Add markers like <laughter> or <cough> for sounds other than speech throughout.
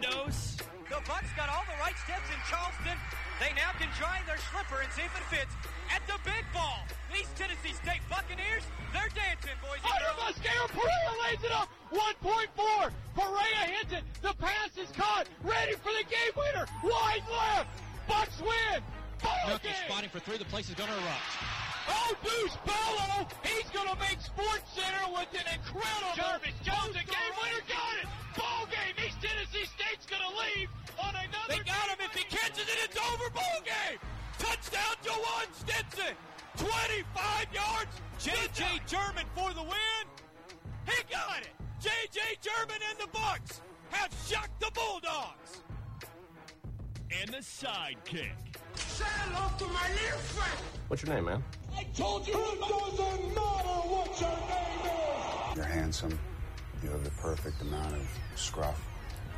Sandos. The Bucks got all the right steps in Charleston. They now can try their slipper and see if it fits at the big ball. These Tennessee State Buccaneers, they're dancing, boys and Under girls. Mosquera, Perea lays it up. 1.4. Perea hits it. The pass is caught. Ready for the game winner. Wide left. Bucks win. Ball Nucky game. spotting for three. The place is going to erupt. Oh, Deuce Bello. He's going to make Sports Center with an incredible. Jarvis Jones, the game winner, got it. Ball game. East Tennessee State's going to leave on another. They got him. If he catches it, it's over. Ball game. Touchdown, Jawan Stinson. 25 yards. J.J. Jerman for the win. He got it. J.J. Jerman and the Bucks have shocked the Bulldogs. And the sidekick. Say hello to my little friend. What's your name, man? I told you. It doesn't matter what your name is. You're handsome. You have the perfect amount of scruff,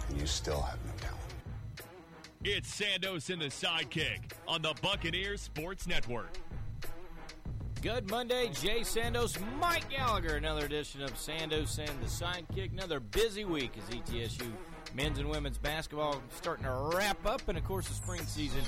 and you still have no talent. It's Sandos and the sidekick on the Buccaneers Sports Network. Good Monday, Jay Sandos, Mike Gallagher. Another edition of Sandos and the Sidekick. Another busy week as ETSU men's and women's basketball starting to wrap up, and of course the spring season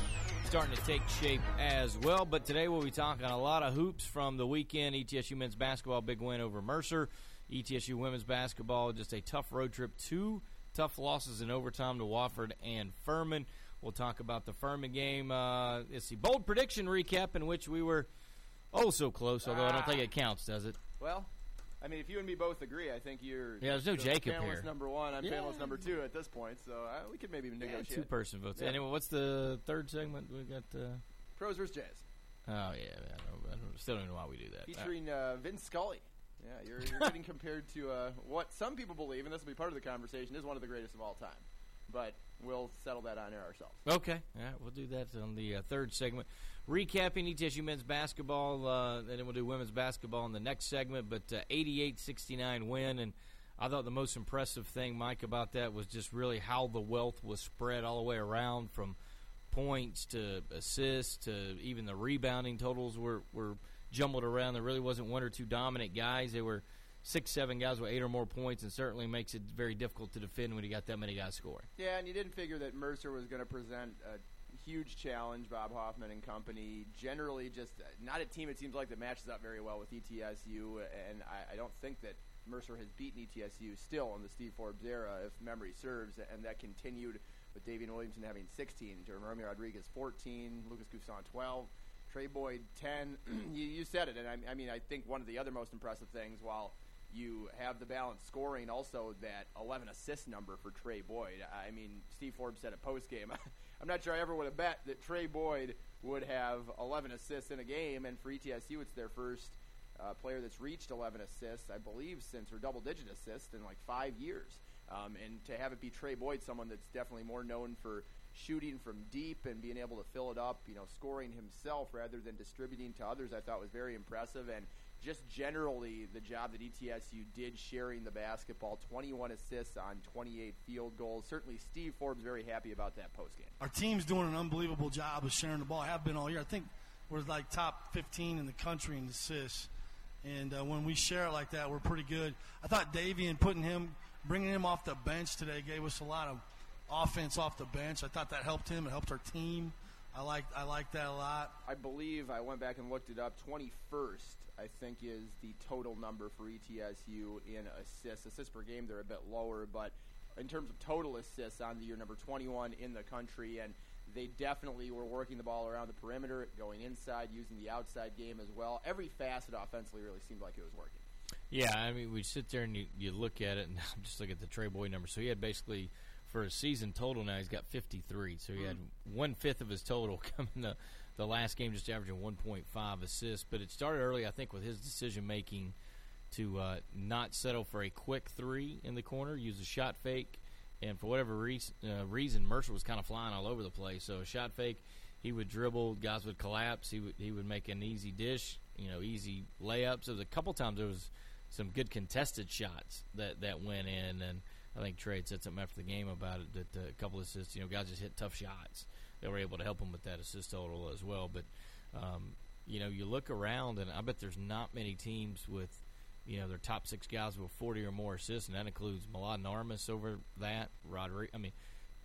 starting to take shape as well. But today we'll be talking a lot of hoops from the weekend. ETSU men's basketball big win over Mercer. ETSU women's basketball just a tough road trip. Two tough losses in overtime to Wofford and Furman. We'll talk about the Furman game. Uh, it's the bold prediction recap in which we were oh so close. Although I don't think it counts, does it? Well, I mean, if you and me both agree, I think you're. Yeah, there's no Jacob panelist here. number one. I'm Yeah. panelist number two at this point, so uh, we could maybe negotiate. Two person votes. Yeah. Anyway, what's the third segment? We got. Uh, Pros versus Jays, oh yeah, I, don't, I don't, still don't know why we do that. featuring uh, Vince Scully. Yeah, you're, you're getting compared to uh, what some people believe, and this will be part of the conversation, is one of the greatest of all time. But we'll settle that on air ourselves. Okay, all right, we'll do that on the uh, third segment. Recapping ETSU men's basketball, uh, and then we'll do women's basketball in the next segment. But uh, 88-69 win, and I thought the most impressive thing, Mike, about that was just really how the wealth was spread all the way around, from points to assists to even the rebounding totals were were jumbled around. There really wasn't one or two dominant guys. They were six, seven guys with eight or more points, and certainly makes it very difficult to defend when you got that many guys scoring. Yeah, and you didn't figure that Mercer was going to present a huge challenge, Bob Hoffman and company. Generally, just uh, not a team it seems like that matches up very well with ETSU, and I, I don't think that Mercer has beaten ETSU still in the Steve Forbes era, if memory serves, and that continued with Daivien Williamson having 16, Jeromy Rodriguez 14, Lucas Toussaint 12. Tray Boyd 10. <clears throat> you, you said it, and I, I mean, I think one of the other most impressive things, while you have the balanced scoring, also that 11 assist number for Tray Boyd. I mean, Steve Forbes said at post game, <laughs> I'm not sure I ever would have bet that Tray Boyd would have 11 assists in a game, and for ETSU, it's their first uh, player that's reached 11 assists, I believe, since or double digit assists in like five years. Um, and to have it be Tray Boyd, someone that's definitely more known for shooting from deep and being able to fill it up, you know, scoring himself rather than distributing to others, I thought was very impressive. And just generally, the job that ETSU did sharing the basketball 21 assists on 28 field goals. Certainly, Steve Forbes very happy about that post game. Our team's doing an unbelievable job of sharing the ball. Have been all year. I think we're like top 15 in the country in assists. And uh, when we share it like that, we're pretty good. I thought Daivien putting him, bringing him off the bench today, gave us a lot of offense off the bench. I thought that helped him. It helped our team. I like I like that a lot. I believe I went back and looked it up. 21st, I think, is the total number for ETSU in assists. Assists per game, they're a bit lower, but in terms of total assists on the year, number 21 in the country. And they definitely were working the ball around the perimeter, going inside, using the outside game as well. Every facet offensively really seemed like it was working. Yeah, I mean, we sit there and you, you look at it, and <laughs> I'm just looking at the Tray Boyd number. So he had basically, for a season total now, he's got 53. So he had one fifth of his total <laughs> coming the the last game, just averaging 1.5 assists. But it started early, I think, with his decision making to uh, not settle for a quick three in the corner, use a shot fake, and for whatever reason, uh, reason Mercer was kind of flying all over the place. So a shot fake, he would dribble, guys would collapse, he would he would make an easy dish, you know, easy layups. There was a couple times there was some good contested shots that that went in, and I think Tray had said something after the game about it that uh, a couple of assists, you know, guys just hit tough shots. They were able to help him with that assist total as well. But um, you know, you look around, and I bet there's not many teams with you know their top six guys with 40 or more assists, and that includes Mladen Armus over that. Rodriguez, I mean,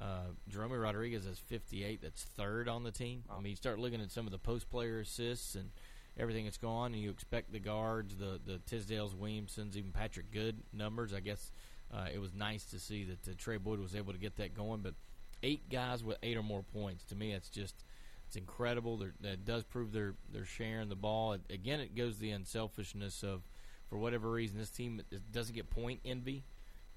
Uh, Jerome Rodriguez has 58. That's third on the team. I mean, you start looking at some of the post player assists and everything that's gone, and you expect the guards, the the Tisdales, Williamsons, even Patrick Good numbers. I guess uh, it was nice to see that uh, Tray Boyd was able to get that going. But eight guys with eight or more points, to me, it's just it's incredible. They're, that does prove they're they're sharing the ball. It, again, it goes the unselfishness of for whatever reason this team doesn't get point envy,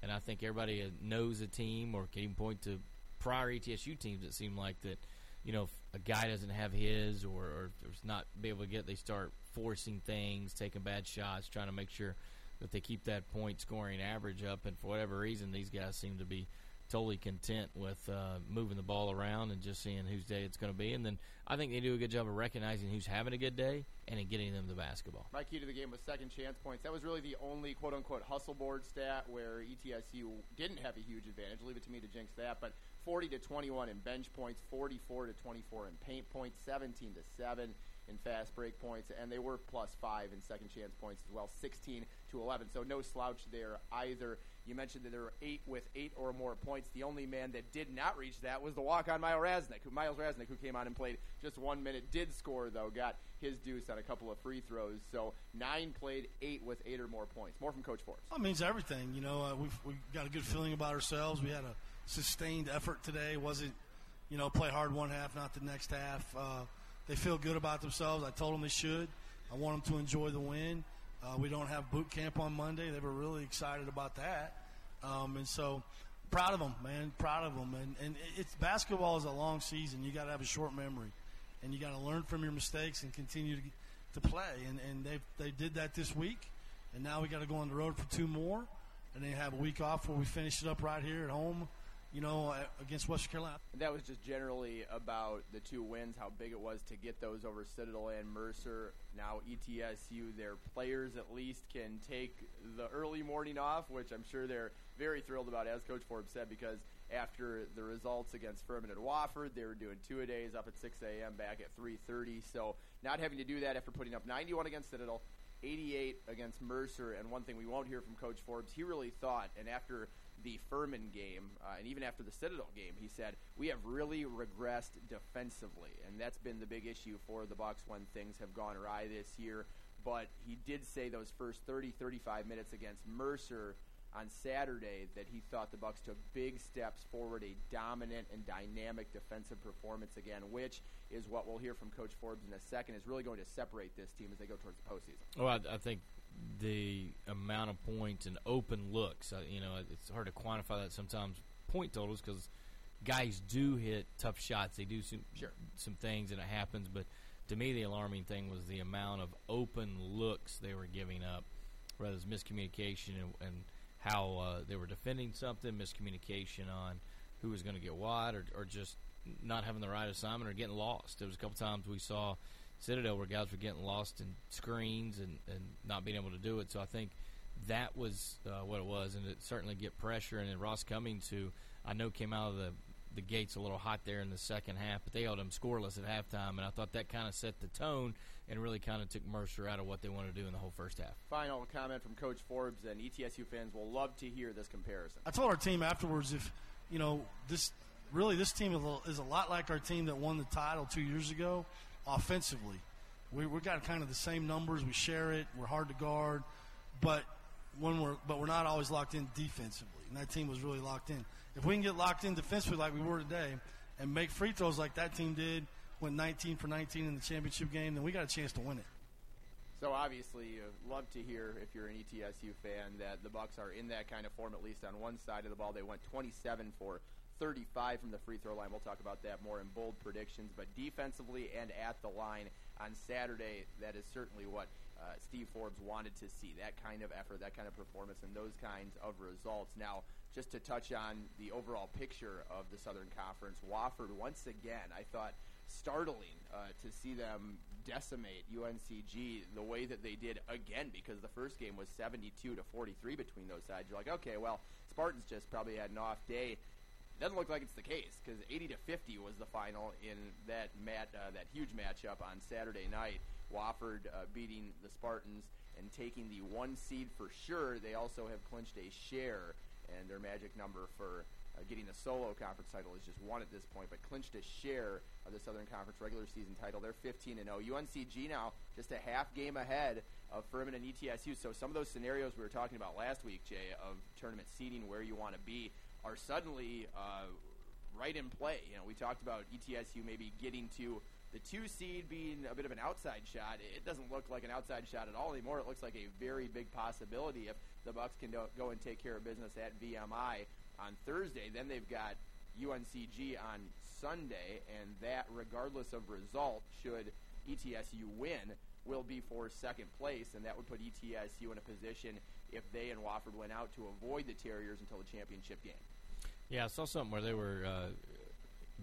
and I think everybody uh, knows a team or can even point to prior ETSU teams that seem like that. You know, if a guy doesn't have his or, or not be able to get, they start forcing things, taking bad shots, trying to make sure that they keep that point scoring average up. And for whatever reason, these guys seem to be totally content with uh, moving the ball around and just seeing whose day it's going to be. And then I think they do a good job of recognizing who's having a good day and in getting them the basketball. My key to the game was second chance points. That was really the only quote unquote hustle board stat where ETSU didn't have a huge advantage. Leave it to me to jinx that. But 40 to 21 in bench points, 44 to 24 in paint points, 17 to 7 in fast break points, and they were plus five in second chance points as well, 16 to 11. So no slouch there either. You mentioned that there were eight with eight or more points. The only man that did not reach that was the walk-on Miles Rasnick, who Miles Rasnick, who came on and played just one minute, did score though, got his deuce on a couple of free throws. So nine played, eight with eight or more points. More from Coach Forbes. It means everything. You know, uh, we've we got a good feeling about ourselves. We had a sustained effort today. wasn't you know play hard one half, not the next half. Uh, they feel good about themselves. I told them they should. I want them to enjoy the win. Uh, we don't have boot camp on Monday. They were really excited about that, um, and so proud of them, man. Proud of them. And and it's basketball is a long season. You got to have a short memory, and you got to learn from your mistakes and continue to to play. And and they they did that this week, and now we got to go on the road for two more, and then have a week off where we finish it up right here at home you know, uh, against Western Carolina. That was just generally about the two wins, how big it was to get those over Citadel and Mercer. Now ETSU, their players at least can take the early morning off, which I'm sure they're very thrilled about, as Coach Forbes said, because after the results against Furman and Wofford, they were doing two a days up at 6 a.m. back at 3:30. So not having to do that after putting up 91 against Citadel. 88 against Mercer, and one thing we won't hear from Coach Forbes, he really thought, and after the Furman game, uh, and even after the Citadel game, he said we have really regressed defensively, and that's been the big issue for the Bucks when things have gone awry this year. But he did say those first 30, 35 minutes against Mercer on Saturday that he thought the Bucks took big steps forward, a dominant and dynamic defensive performance again, which is what we'll hear from Coach Forbes in a second, is really going to separate this team as they go towards the postseason. Well, I, I think the amount of points and open looks. You know, it's hard to quantify that sometimes point totals because guys do hit tough shots. They do some sure. some things and it happens. But to me, the alarming thing was the amount of open looks they were giving up, whether it's miscommunication and, and how uh, they were defending something, miscommunication on who was going to get what, or, or just not having the right assignment or getting lost. There was a couple times we saw Citadel where guys were getting lost in screens and, and not being able to do it. So I think that was uh, what it was, and it certainly get pressure. And then Ross Cummings, who I know came out of the the gates a little hot there in the second half, but they held him scoreless at halftime, and I thought that kind of set the tone and really kind of took Mercer out of what they wanted to do in the whole first half. Final comment from Coach Forbes, and ETSU fans will love to hear this comparison. I told our team afterwards if you know this really this team is a lot like our team that won the title two years ago offensively. We we got kind of the same numbers. We share it. We're hard to guard, but when we're but we're not always locked in defensively. And that team was really locked in. If we can get locked in defensively like we were today, and make free throws like that team did, went 19 for 19 in the championship game, then we got a chance to win it. So obviously, you love to hear if you're an ETSU fan that the Bucks are in that kind of form at least on one side of the ball. They went 27 for 35 from the free throw line. We'll talk about that more in bold predictions. But defensively and at the line on Saturday, that is certainly what uh, Steve Forbes wanted to see that kind of effort, that kind of performance, and those kinds of results. Now, just to touch on the overall picture of the Southern Conference, Wofford, once again, I thought startling uh, to see them decimate UNCG the way that they did again because the first game was 72 to 43 between those sides. You're like, okay, well, Spartans just probably had an off day doesn't look like it's the case because 80 to 50 was the final in that mat uh, that huge matchup on Saturday night. Wofford uh, beating the Spartans and taking the one seed for sure. They also have clinched a share, and their magic number for uh, getting the solo conference title is just one at this point, but clinched a share of the Southern Conference regular season title. They're 15 and 0. UNCG now just a half game ahead of Furman and ETSU. So some of those scenarios we were talking about last week, Jay, of tournament seeding where you want to be, are suddenly uh, right in play. You know, we talked about ETSU maybe getting to the two seed being a bit of an outside shot. It doesn't look like an outside shot at all anymore. It looks like a very big possibility if the Bucks can do- go and take care of business at VMI on Thursday. Then they've got UNCG on Sunday, and that, regardless of result, should ETSU win, will be for second place, and that would put ETSU in a position if they and Wofford went out to avoid the Terriers until the championship game. Yeah, I saw something where they were uh,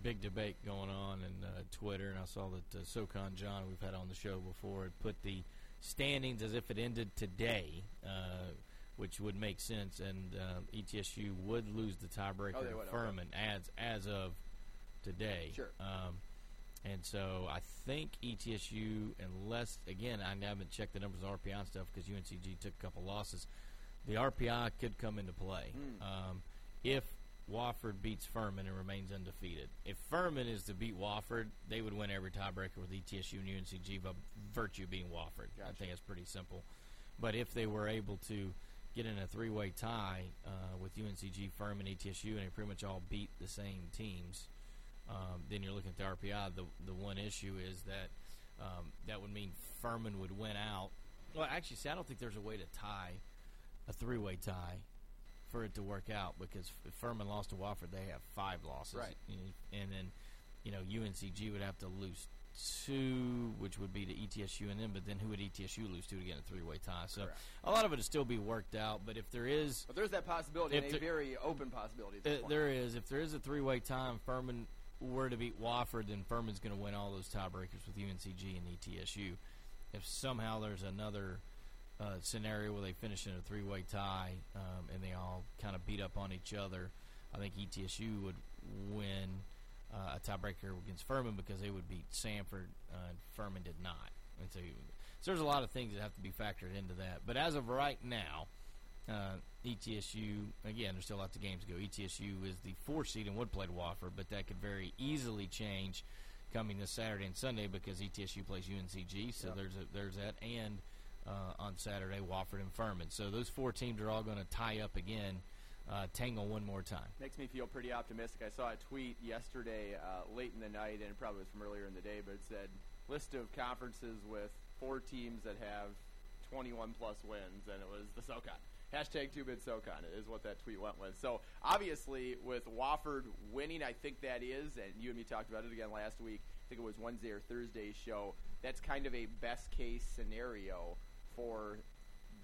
big debate going on in uh, Twitter, and I saw that uh, SoCon John, we've had on the show before, had put the standings as if it ended today, uh, which would make sense, and uh, ETSU would lose the tiebreaker Oh, to would, okay. Furman as as of today. Sure. Um, and so I think ETSU, unless again I haven't checked the numbers on RPI and stuff because UNCG took a couple losses, the RPI could come into play Hmm. um, if Wofford beats Furman and remains undefeated. If Furman is to beat Wofford, they would win every tiebreaker with ETSU and UNCG by virtue of being Wofford. I think it's pretty simple. But if they were able to get in a three-way tie uh, with UNCG, Furman, ETSU, and they pretty much all beat the same teams, um, then you're looking at the RPI. The the one issue is that um, that would mean Furman would win out. Well, actually, see, I don't think there's a way to tie a three-way tie for it to work out because if Furman lost to Wofford, they have five losses, Right. And then you know UNCG would have to lose two, which would be to ETSU and then, but then who would ETSU lose to to get a three-way tie? So Correct. a lot of it is still be worked out. But if there is But there's that possibility, If and a there- very open possibility. Uh, there is. If there is a three-way tie and Furman were to beat Wofford, then Furman's going to win all those tiebreakers with UNCG and ETSU. If somehow there's another uh, scenario where they finish in a three-way tie um, and they all kind of beat up on each other, I think ETSU would win uh, a tiebreaker against Furman because they would beat Samford uh, and Furman did not. And so, so there's a lot of things that have to be factored into that. But as of right now, uh, ETSU again, there's still lots of games to go. ETSU is the four seed and would play to Wofford, but that could very easily change coming this Saturday and Sunday because ETSU plays UNCG. So Yep. there's a, there's that, and uh, on Saturday Wofford and Furman. So those four teams are all going to tie up again, uh, tangle one more time. Makes me feel pretty optimistic. I saw a tweet yesterday, uh, late in the night, and it probably was from earlier in the day, but it said list of conferences with four teams that have 21 plus wins, and it was the SoCon. Hashtag two bit SoCon is what that tweet went with. So obviously, with Wofford winning, I think that is, and you and me talked about it again last week. I think it was Wednesday or Thursday's show. That's kind of a best case scenario for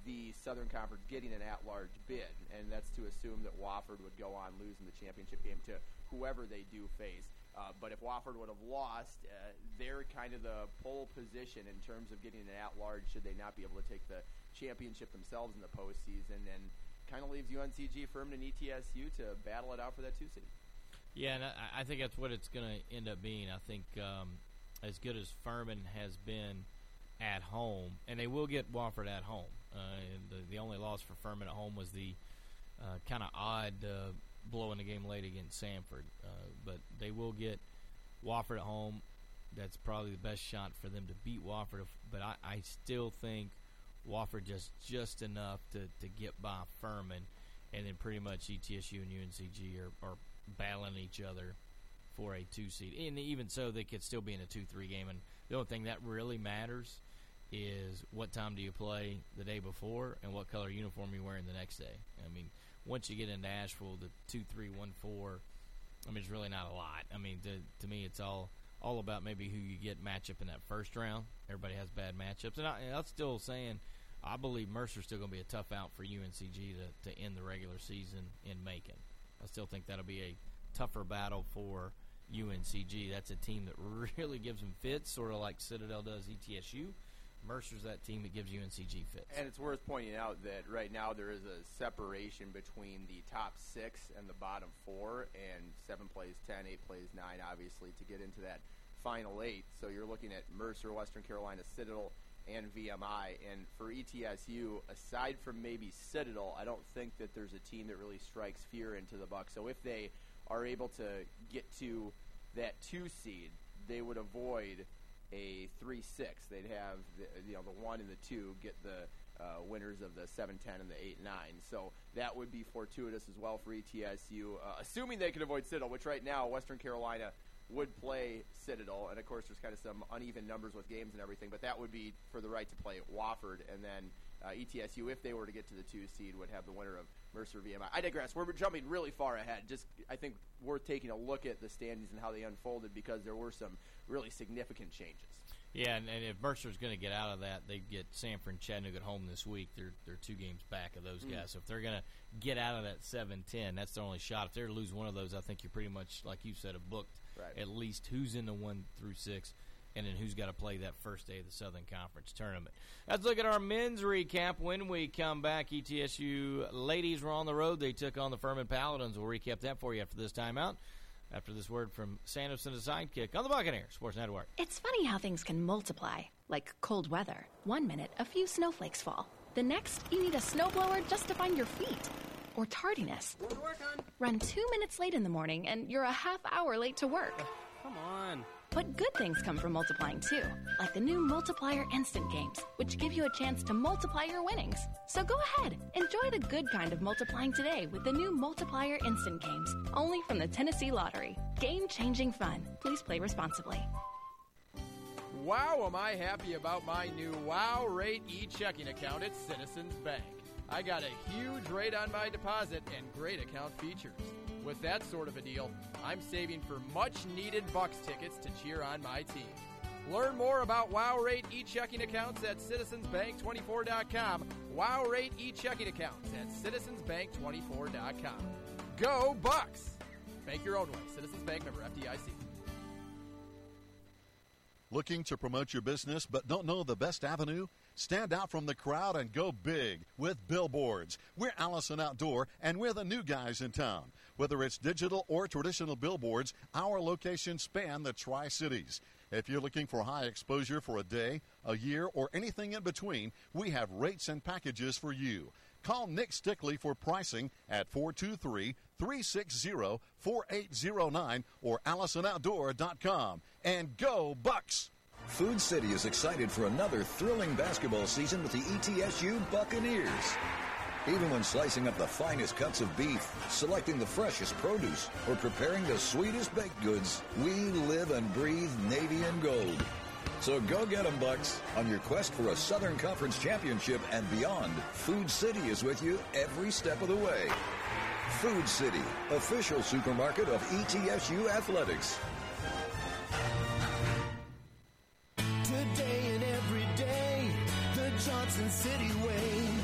the Southern Conference getting an at-large bid, and that's to assume that Wofford would go on losing the championship game to whoever they do face. Uh, but if Wofford would have lost, uh, they're kind of the pole position in terms of getting an at-large. Should they not be able to take the championship themselves in the postseason, and kind of leaves UNCG, Furman, and ETSU to battle it out for that two seed. Yeah, and I, I think that's what it's going to end up being. I think um, as good as Furman has been at home, and they will get Wofford at home. Uh, the, the only loss for Furman at home was the uh, kind of odd uh, blowing the game late against Samford. But they will get Wofford at home. That's probably the best shot for them to beat Wofford. But I, I still think Wofford just just enough to, to get by Furman, and then pretty much ETSU and UNCG are, are battling each other for a two seed. And even so, they could still be in a two three game. And the only thing that really matters is what time do you play the day before and what color uniform you're wearing the next day. I mean, once you get into Asheville, the two three one four. I mean, it's really not a lot. I mean, to, to me, it's all all about maybe who you get matchup in that first round. Everybody has bad matchups, and, I, I'm still saying I believe Mercer's still going to be a tough out for UNCG to, to end the regular season in Macon. I still think that'll be a tougher battle for UNCG. That's a team that <laughs> really gives them fits, sort of like Citadel does ETSU. Mercer's that team that gives UNCG fits. And it's worth pointing out that right now there is a separation between the top six and the bottom four, and seven plays ten, eight plays nine, obviously, to get into that final eight. So you're looking at Mercer, Western Carolina, Citadel, and VMI. And for ETSU, aside from maybe Citadel, I don't think that there's a team that really strikes fear into the Bucks. So if they are able to get to that two seed, they would avoid a three six. They'd have the, you know the one and the two get the uh, winners of the seven ten and the eight nine. So that would be fortuitous as well for ETSU, uh, assuming they can avoid Citadel, which right now Western Carolina would play Citadel, and of course there's kind of some uneven numbers with games and everything, but that would be for the right to play Wofford, and then uh, ETSU, if they were to get to the two seed, would have the winner of Mercer VMI. I digress. We're jumping really far ahead. Just I think worth taking a look at the standings and how they unfolded because there were some really significant changes. Yeah, and, and if Mercer's going to get out of that, they get Samford and Chattanooga at home this week. They're they're two games back of those guys. So if they're going to get out of that 7-10, that's their only shot. If they're to lose one of those, I think you're pretty much like you said, a booked Right. at least who's in the one through six, and then who's got to play that first day of the Southern Conference tournament. Let's look at our men's recap when we come back. ETSU ladies were on the road. They took on the Furman Paladins. We'll recap that for you after this timeout. After this word from Santos and a sidekick on the Buccaneers Sports Network. It's funny how things can multiply, like cold weather. One minute, a few snowflakes fall. The next, you need a snowblower just to find your feet. Or tardiness. Run two minutes late in the morning and you're a half hour late to work. Come on. But good things come from multiplying too, like the new Multiplier Instant Games, which give you a chance to multiply your winnings. So go ahead, enjoy the good kind of multiplying today with the new Multiplier Instant Games, only from the Tennessee Lottery. Game changing fun. Please play responsibly. Wow, am I happy about my new Wow Rate e checking account at Citizens Bank. I got a huge rate on my deposit and great account features. With that sort of a deal, I'm saving for much needed Bucks tickets to cheer on my team. Learn more about Wow Rate e checking accounts at citizensbank24.com. Wow Rate e checking accounts at citizensbank24.com. Go Bucks! Bank your own way. Citizens Bank member FDIC. Looking to promote your business but don't know the best avenue? Stand out from the crowd and go big with billboards. We're Allison Outdoor and we're the new guys in town. Whether it's digital or traditional billboards, our locations span the Tri Cities. If you're looking for high exposure for a day, a year, or anything in between, we have rates and packages for you. Call Nick Stickley for pricing at 423 360 4809 or AllisonOutdoor.com. And go, Bucks! Food City is excited for another thrilling basketball season with the ETSU Buccaneers. Even when slicing up the finest cuts of beef, selecting the freshest produce, or preparing the sweetest baked goods, we live and breathe Navy and Gold. So go get them, Bucks. On your quest for a Southern Conference championship and beyond, Food City is with you every step of the way. Food City, official supermarket of ETSU Athletics. Today and every day, the Johnson City way.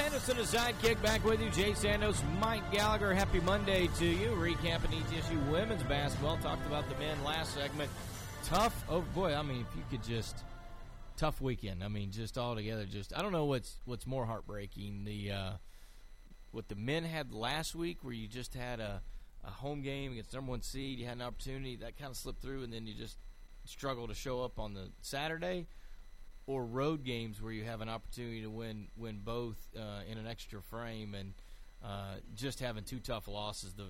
And a sidekick back with you. Jay Santos, Mike Gallagher. Happy Monday to you. Recapping ETSU women's basketball. Talked about the men last segment. Tough. Oh boy, I mean, if you could just tough weekend. I mean, just all together. Just I don't know what's what's more heartbreaking. The uh, what the men had last week, where you just had a a home game against number one seed. You had an opportunity that kind of slipped through, and then you just struggle to show up on the Saturday. Or road games where you have an opportunity to win win both uh, in an extra frame, and uh, just having two tough losses. The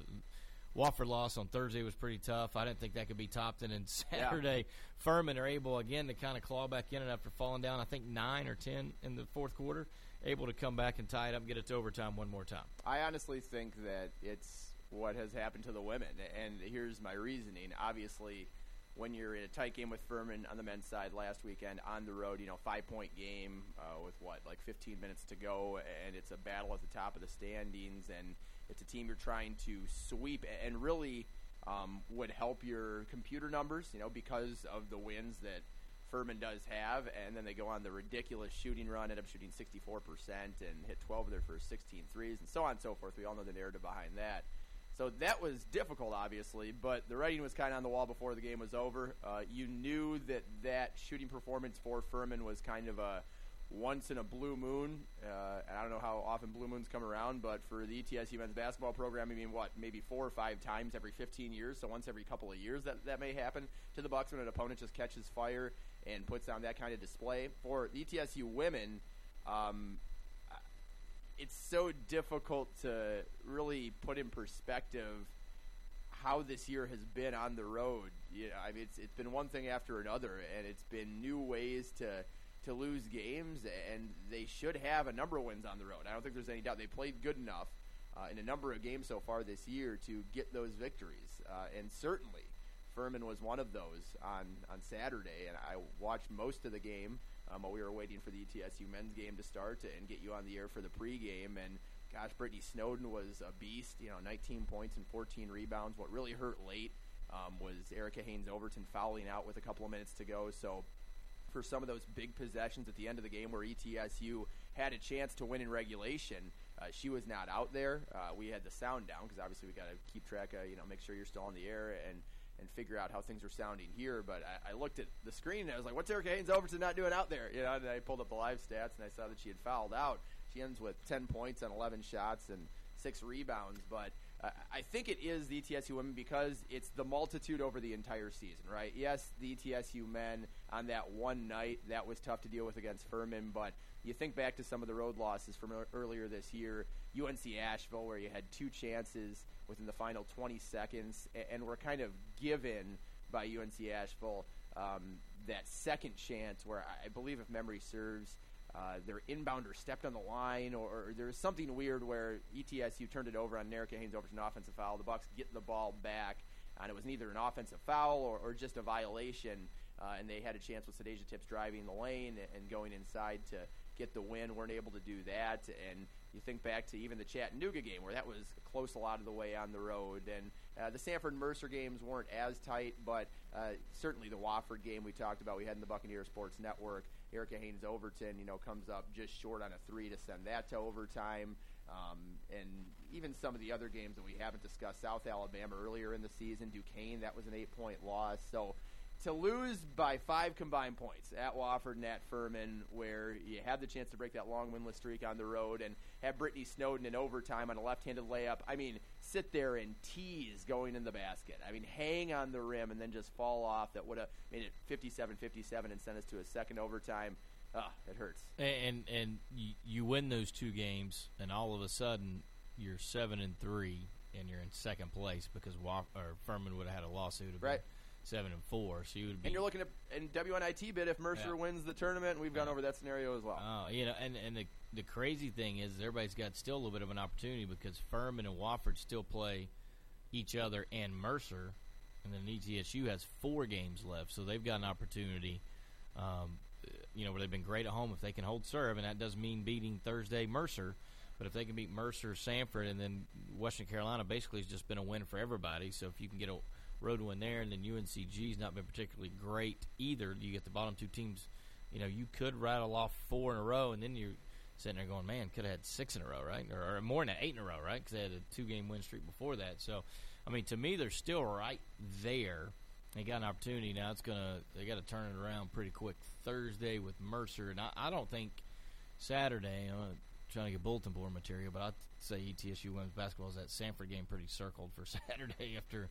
Wofford loss on Thursday was pretty tough. I didn't think that could be topped. And <laughs> then Saturday, yeah. Furman are able again to kind of claw back in, and after falling down, I think nine or ten in the fourth quarter, able to come back and tie it up, and get it to overtime one more time. I honestly think that it's what has happened to the women, and here's my reasoning. Obviously when you're in a tight game with Furman on the men's side last weekend on the road, you know, five point game uh, with what, like 15 minutes to go, and it's a battle at the top of the standings, and it's a team you're trying to sweep, and really um, would help your computer numbers, you know, because of the wins that Furman does have, and then they go on the ridiculous shooting run, end up shooting 64% and hit 12 of their first 16 threes, and so on and so forth. We all know the narrative behind that. So that was difficult, obviously, but the writing was kind of on the wall before the game was over. Uh, you knew that that shooting performance for Furman was kind of a once in a blue moon. Uh, and I don't know how often blue moons come around, but for the ETSU men's basketball program, I mean, what, maybe four or five times every 15 years. So once every couple of years that, that may happen to the Bucks when an opponent just catches fire and puts on that kind of display. For the ETSU women, um, it's so difficult to really put in perspective how this year has been on the road. You know, I mean, it's it's been one thing after another, and it's been new ways to to lose games, and they should have a number of wins on the road. I don't think there's any doubt they played good enough uh, in a number of games so far this year to get those victories, uh, and certainly Furman was one of those on on Saturday, and I watched most of the game um, while we were waiting for the ETSU men's game to start and get you on the air for the pregame. And gosh, Brittany Snowden was a beast. You know, 19 points and 14 rebounds. What really hurt late um, was Erica Haynes Overton fouling out with a couple of minutes to go. So for some of those big possessions at the end of the game where ETSU had a chance to win in regulation. Uh, she was not out there. Uh, we had the sound down because obviously we got to keep track of, you know, make sure you're still on the air and and figure out how things were sounding here. But I, I looked at the screen and I was like, "What's Erica Haynes Overton not doing out there?" You know, and I pulled up the live stats and I saw that she had fouled out. She ends with 10 points on 11 shots and six rebounds, but I think it is the ETSU women because it's the multitude over the entire season, right? Yes, the ETSU men on that one night that was tough to deal with against Furman, but you think back to some of the road losses from earlier this year, UNC Asheville, where you had two chances within the final 20 seconds, and were kind of given by UNC Asheville um, that second chance, where I believe, if memory serves, uh, their inbounder stepped on the line, or, or there was something weird where ETSU turned it over on Erica Haynes over to an offensive foul. The Bucks get the ball back, and it was neither an offensive foul or, or just a violation. Uh, and they had a chance with Sadeja Tips driving the lane and going inside to get the win. weren't able to do that, and you think back to even the Chattanooga game where that was close a lot of the way on the road, and uh, the Samford Mercer games weren't as tight, but uh, certainly the Wofford game we talked about we had in the Buccaneer Sports Network. Erica Haynes Overton, you know, comes up just short on a three to send that to overtime. Um, and even some of the other games that we haven't discussed, South Alabama earlier in the season, Duquesne, that was an eight point loss. So to lose by five combined points at Wofford and at Furman, where you had the chance to break that long winless streak on the road and have Brittany Snowden in overtime on a left-handed layup. I mean, sit there and tease going in the basket. I mean, hang on the rim and then just fall off. That would have made it 57-57 and sent us to a second overtime. Ah, it hurts. And and you win those two games, and all of a sudden you're seven and three, and you're in second place because Woff- or Furman would have had a lawsuit. Right. Been, seven and four. So you would be. And you're looking at in WNIT bid if Mercer yeah. wins the tournament. We've gone over that scenario as well. Oh, you know, and and the the crazy thing is everybody's got still a little bit of an opportunity because Furman and Wofford still play each other and Mercer, and then ETSU has four games left, so they've got an opportunity. Um, you know, where they've been great at home if they can hold serve, and that does mean beating Thursday Mercer. But if they can beat Mercer, Samford, and then Western Carolina, basically, it's just been a win for everybody. So if you can get a road win there, and then UNCG's not been particularly great either. You get the bottom two teams. You know, you could rattle off four in a row, and then you're sitting there going, "Man, could have had six in a row, right? Or, or more than eight in a row, right? Because they had a two-game win streak before that. So, I mean, to me, they're still right there. They got an opportunity now. It's gonna they got to turn it around pretty quick Thursday with Mercer, and I, I don't think Saturday. I'm trying to get bulletin board material, but I'd say ETSU women's basketball is that Samford game pretty circled for <laughs> Saturday after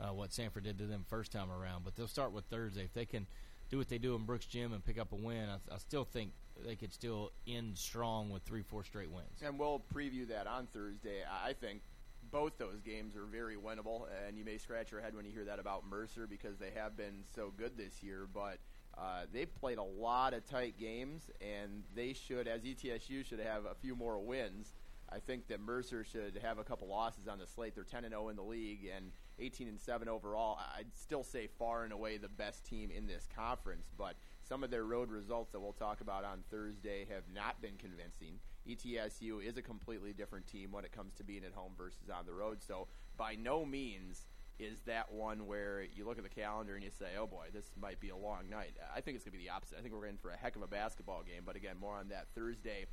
uh, what Samford did to them first time around. But they'll start with Thursday if they can do what they do in Brooks Gym and pick up a win, I, I still think they could still end strong with three, four straight wins. And we'll preview that on Thursday. I think both those games are very winnable, and you may scratch your head when you hear that about Mercer because they have been so good this year, but. Uh, they've played a lot of tight games, and they should, as ETSU, should have a few more wins. I think that Mercer should have a couple losses on the slate. They're 10 and 0 in the league and 18 and 7 overall. I'd still say far and away the best team in this conference, but some of their road results that we'll talk about on Thursday have not been convincing. ETSU is a completely different team when it comes to being at home versus on the road. So by no means is that one where you look at the calendar and you say, "Oh boy, this might be a long night." I think it's going to be the opposite. I think we're in for a heck of a basketball game. But again, more on that Thursday.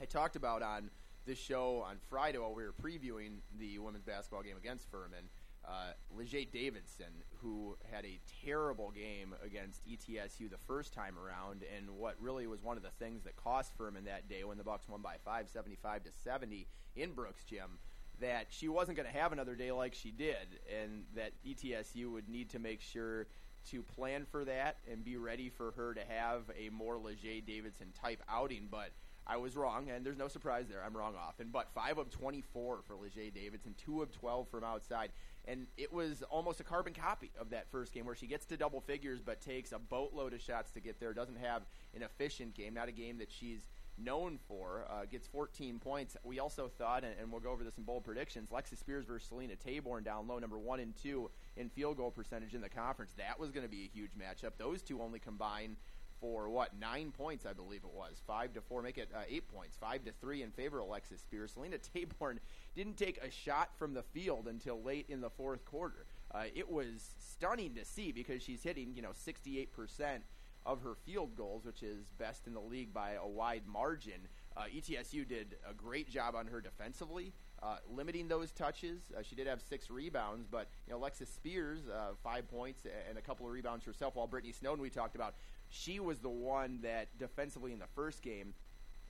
I talked about on this show on Friday while we were previewing the women's basketball game against Furman. Uh, Leger Davidson, who had a terrible game against ETSU the first time around, and what really was one of the things that cost Furman that day when the Bucks won by five, seventy-five to seventy in Brooks Gym, that she wasn't going to have another day like she did, and that ETSU would need to make sure to plan for that and be ready for her to have a more Leger Davidson type outing, but I was wrong, and there's no surprise there. I'm wrong often. But 5 of 24 for Leger Davidson, 2 of 12 from outside. And it was almost a carbon copy of that first game where she gets to double figures but takes a boatload of shots to get there. Doesn't have an efficient game, not a game that she's known for. Uh, gets 14 points. We also thought, and, and, we'll go over this in bold predictions, Lexus Spears versus Selena Taborn down low, number one and two in field goal percentage in the conference. That was going to be a huge matchup. Those two only combine for what nine points, I believe it was, five to four, make it uh, eight points, five to three in favor of Alexis Spears. Selena Taborn <laughs> didn't take a shot from the field until late in the fourth quarter. Uh, it was stunning to see because she's hitting, you know, 68 percent of her field goals, which is best in the league by a wide margin. Uh, ETSU did a great job on her defensively, uh, limiting those touches. Uh, she did have six rebounds, but you know, Alexis Spears, uh, five points and a couple of rebounds herself. While Brittany Snowden, we talked about, she was the one that defensively in the first game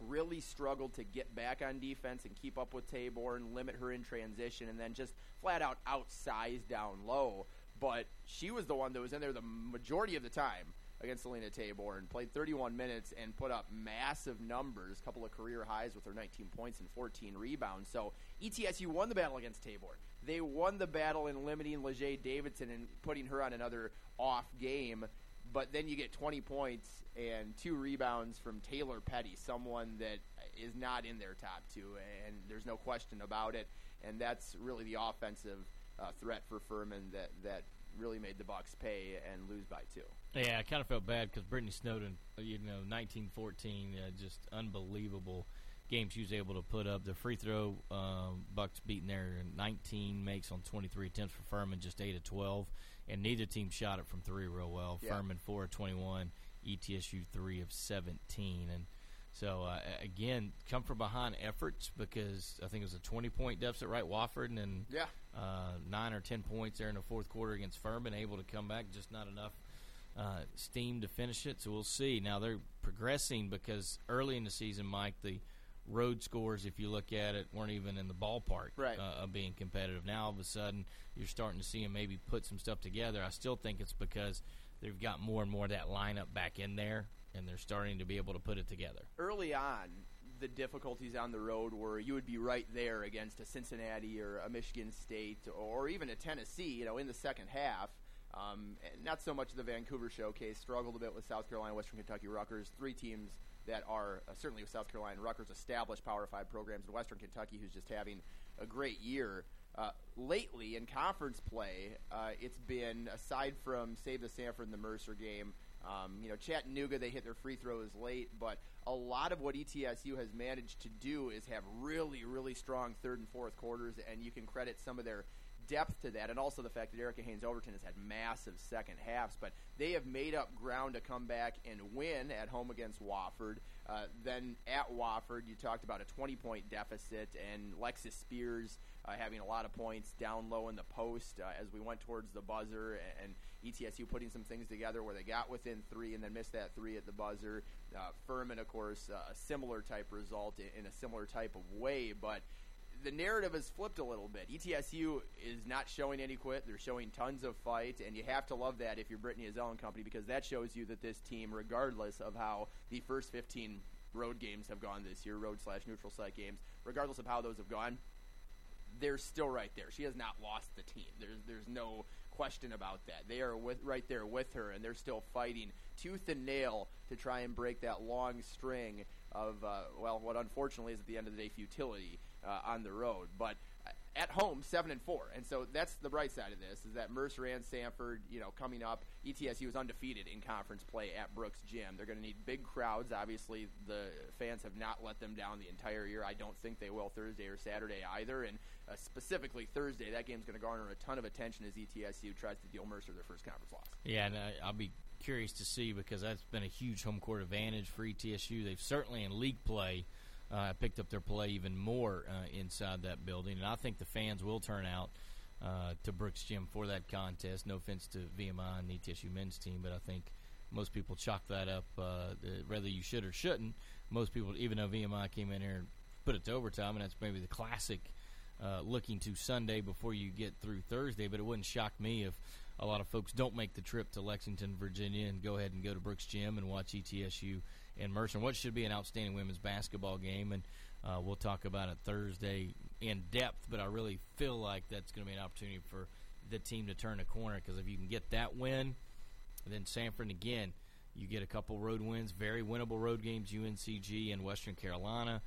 really struggled to get back on defense and keep up with Taborn, limit her in transition, and then just flat out outsize down low. But she was the one that was in there the majority of the time against Selena Taborn, played 31 minutes and put up massive numbers, a couple of career highs with her 19 points and 14 rebounds. So ETSU won the battle against Tabor. They won the battle in limiting Leger Davidson and putting her on another off game but then you get 20 points and two rebounds from Taylor Petty, someone that is not in their top two, and there's no question about it. And that's really the offensive uh, threat for Furman that that really made the Bucks pay and lose by two. Yeah, I kind of felt bad because Brittany Snowden, you know, 1914, uh, just unbelievable game she was able to put up. The free throw, um, Bucks beating there 19 makes on 23 attempts for Furman, just 8 of 12 and neither team shot it from three real well. Yeah. Furman four of twenty one, ETSU three of seventeen, and so uh, again, come from behind efforts because I think it was a twenty point deficit, right? Wofford, and then yeah, uh, nine or ten points there in the fourth quarter against Furman, able to come back, just not enough. Uh, steam to finish it, so we'll see. Now they're progressing because early in the season, Mike, the road scores, if you look at it, weren't even in the ballpark right. uh, of being competitive. Now all of a sudden, you're starting to see them maybe put some stuff together. I still think it's because they've got more and more of that lineup back in there, and they're starting to be able to put it together. Early on, the difficulties on the road were you would be right there against a Cincinnati or a Michigan State or even a Tennessee, you know, in the second half. Um, not so much the Vancouver showcase. Struggled a bit with South Carolina, Western Kentucky, Rutgers. Three teams that are uh, certainly with South Carolina Rutgers established Power Five programs, and Western Kentucky, who's just having a great year. Uh, lately in conference play, uh, it's been aside from save the Samford and the Mercer game. Um, you know, Chattanooga they hit their free throws late, but a lot of what ETSU has managed to do is have really, really strong third and fourth quarters, and you can credit some of their depth to that, and also the fact that Erica Haynes Overton has had massive second halves. But they have made up ground to come back and win at home against Wofford. Uh, then at Wofford, you talked about a 20 point deficit, and Lexus Spears uh, having a lot of points down low in the post uh, as we went towards the buzzer, and, ETSU putting some things together where they got within three and then missed that three at the buzzer. Uh, Furman, of course, uh, a similar type result in, a similar type of way, but the narrative has flipped a little bit. ETSU is not showing any quit. They're showing tons of fight, and you have to love that if you're Brittney Ezell and company because that shows you that this team, regardless of how the first 15 road games have gone this year, road slash neutral site games, regardless of how those have gone, they're still right there. She has not lost the team. There's there's no question about that. They are with right there with her, and they're still fighting tooth and nail to try and break that long string of uh, well, what unfortunately is at the end of the day futility uh, on the road. But at home, seven and four, and so that's the bright side of this is that Mercer and Samford, you know, coming up. ETSU is undefeated in conference play at Brooks Gym. They're going to need big crowds. Obviously, the fans have not let them down the entire year. I don't think they will Thursday or Saturday either, and uh, specifically Thursday, that game's going to garner a ton of attention as ETSU tries to deal Mercer their first conference loss. Yeah, and I, I'll be curious to see because that's been a huge home court advantage for ETSU. They've certainly in league play uh, picked up their play even more uh, inside that building, and I think the fans will turn out uh, to Brooks Gym for that contest. No offense to VMI and the ETSU men's team, but I think most people chalk that up uh, whether you should or shouldn't. Most people, even though VMI came in here and put it to overtime, and that's maybe the classic uh, looking to Sunday before you get through Thursday. But it wouldn't shock me if a lot of folks don't make the trip to Lexington, Virginia, and go ahead and go to Brooks Gym and watch ETSU and Mercer. What should be an outstanding women's basketball game, and uh, we'll talk about it Thursday in depth. But I really feel like that's going to be an opportunity for the team to turn a corner because if you can get that win, then Samford again. You get a couple road wins, very winnable road games, UNCG and Western Carolina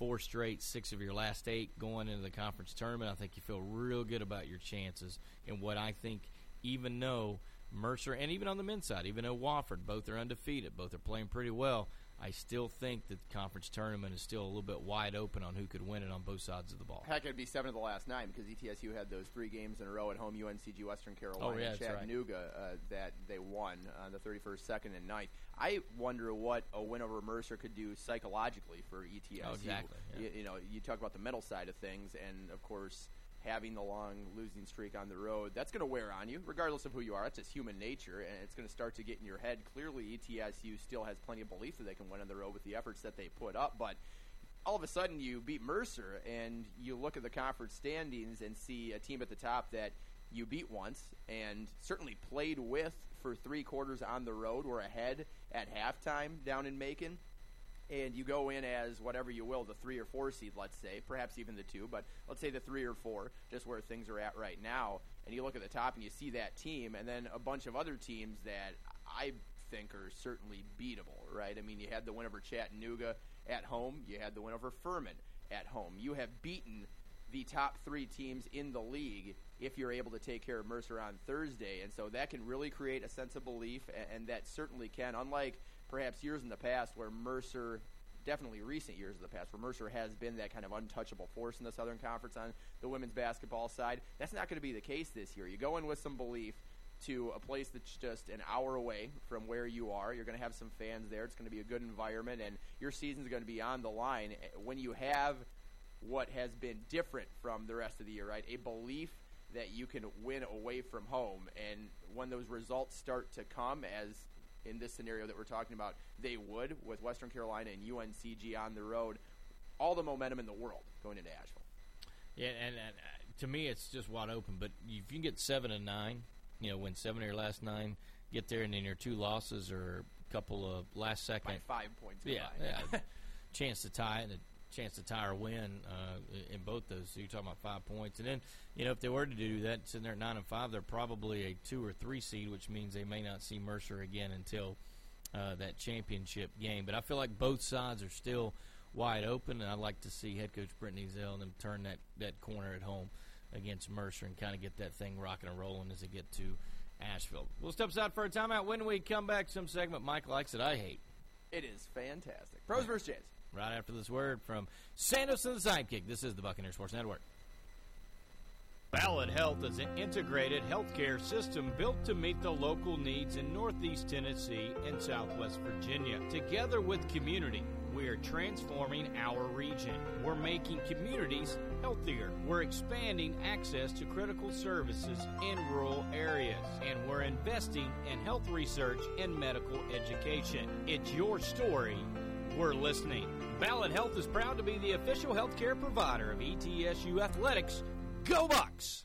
four straight, six of your last eight going into the conference tournament. I think you feel real good about your chances. And what I think, even though Mercer and even on the men's side, even though Wofford, both are undefeated, both are playing pretty well. I still think that the conference tournament is still a little bit wide open on who could win it on both sides of the ball. Heck, it'd be seven of the last nine because ETSU had those three games in a row at home, UNCG, Western Carolina, Oh, yeah, and that's right. Chattanooga, uh, that they won on the 31st, 2nd, and 9th. I wonder what a win over Mercer could do psychologically for ETSU. Oh, exactly, yeah. You, you know, you talk about the mental side of things, and of course, having the long losing streak on the road, that's going to wear on you, regardless of who you are. It's just human nature, and it's going to start to get in your head. Clearly, ETSU still has plenty of belief that they can win on the road with the efforts that they put up, but all of a sudden you beat Mercer and you look at the conference standings and see a team at the top that you beat once and certainly played with for three quarters on the road. We're ahead at halftime down in Macon. And you go in as whatever you will, the three or four seed, let's say, perhaps even the two, but let's say the three or four, just where things are at right now. And you look at the top and you see that team, and then a bunch of other teams that I think are certainly beatable, right? I mean, you had the win over Chattanooga at home, you had the win over Furman at home. You have beaten the top three teams in the league if you're able to take care of Mercer on Thursday. And so that can really create a sense of belief, a- and that certainly can, unlike perhaps years in the past where Mercer, definitely recent years in the past, where Mercer has been that kind of untouchable force in the Southern Conference on the women's basketball side. That's not going to be the case this year. You go in with some belief to a place that's just an hour away from where you are. You're going to have some fans there. It's going to be a good environment, and your season's going to be on the line. When you have what has been different from the rest of the year, right? A belief that you can win away from home, and when those results start to come, as in this scenario that we're talking about, they would with Western Carolina and UNCG on the road, all the momentum in the world going into Asheville. Yeah, and, and uh, to me, it's just wide open. But if you can get seven and nine, you know, win seven of your last nine, get there, and then your two losses or a couple of last second By five points yeah, yeah, <laughs> chance to tie and chance to tie or win uh, in both those. So you're talking about five points, and then you know if they were to do that, sitting there at nine and five, they're probably a two or three seed, which means they may not see Mercer again until uh, that championship game. But I feel like both sides are still wide open, and I'd like to see head coach Brittney Ezell and them turn that that corner at home against Mercer and kind of get that thing rocking and rolling as they get to Asheville. We'll step aside for a timeout. When we come back, some segment Mike likes that I hate. It is fantastic. Pros versus Jays. Right after this word from and the Sidekick. This is the Buccaneer Sports Network. Ballad Health is an integrated healthcare system built to meet the local needs in Northeast Tennessee and Southwest Virginia. Together with community, we are transforming our region. We're making communities healthier. We're expanding access to critical services in rural areas. And we're investing in health research and medical education. It's your story. We're listening. Ballad Health is proud to be the official healthcare provider of ETSU Athletics. Go Bucks!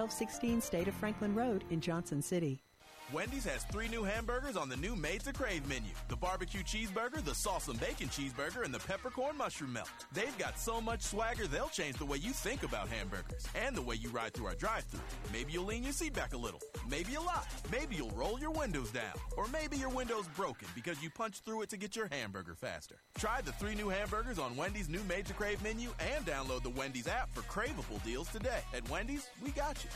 1216 State of Franklin Road in Johnson City. Wendy's has three new hamburgers on the new Made to Crave menu the barbecue cheeseburger, the sauce and bacon cheeseburger, and the peppercorn mushroom melt. They've got so much swagger, they'll change the way you think about hamburgers and the way you ride through our drive thru. Maybe you'll lean your seat back a little. Maybe a lot. Maybe you'll roll your windows down. Or maybe your window's broken because you punched through it to get your hamburger faster. Try the three new hamburgers on Wendy's new Made to Crave menu and download the Wendy's app for craveable deals today. At Wendy's, we got you.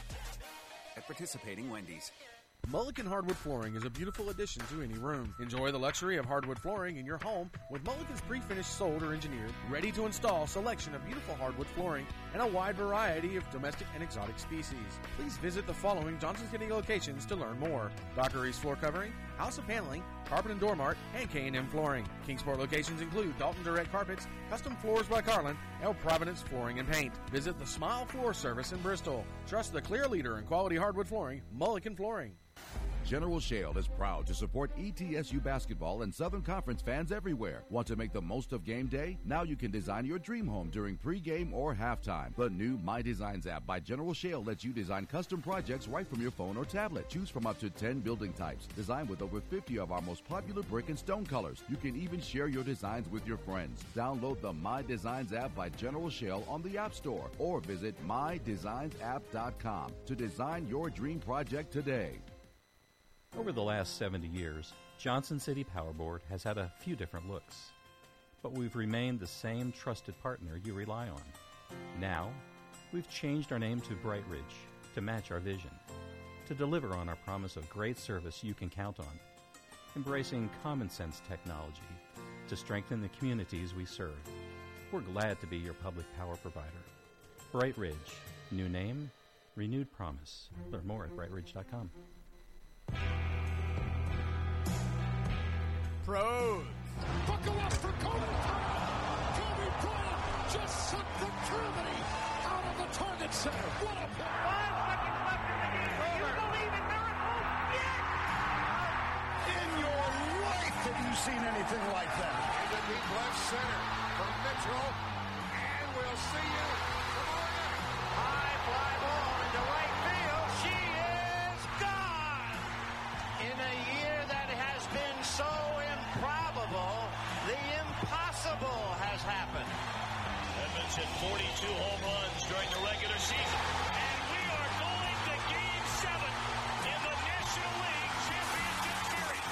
At participating Wendy's. Mulligan Hardwood Flooring is a beautiful addition to any room. Enjoy the luxury of hardwood flooring in your home with Mulligan's pre-finished sold or engineered, ready to install selection of beautiful hardwood flooring and a wide variety of domestic and exotic species. Please visit the following Johnson City locations to learn more. East Floor Covering, House of Paneling, Carpet and Door Mart, and K&M Flooring. Kingsport locations include Dalton Direct Carpets, Custom Floors by Carlin, El Providence Flooring and Paint. Visit the Smile Floor Service in Bristol. Trust the clear leader in quality hardwood flooring, Mulligan Flooring. General Shale is proud to support ETSU basketball and Southern Conference fans everywhere. Want to make the most of game day? Now you can design your dream home during pregame or halftime. The new My Designs app by General Shale lets you design custom projects right from your phone or tablet. Choose from up to 10 building types, designed with over 50 of our most popular brick and stone colors. You can even share your designs with your friends. Download the My Designs app by General Shale on the App Store or visit mydesignsapp.com to design your dream project today. Over the last 70 years, Johnson City Power Board has had a few different looks, but we've remained the same trusted partner you rely on. Now, we've changed our name to Bright Ridge to match our vision, to deliver on our promise of great service you can count on, embracing common sense technology to strengthen the communities we serve. We're glad to be your public power provider. Bright Ridge, new name, renewed promise. Learn more at brightridge.com. Pros. Buckle up for Kobe Bryant. Kobe Bryant just sucked the Germany out of the target center. What a play. Five seconds left in the game. Do you believe in miracles? Yes! In your life have you seen anything like that? In the deep left center from Mitchell. And we'll see you has happened. Edmonds hit 42 home runs during the regular season. And we are going to game seven in the National League Championship Series.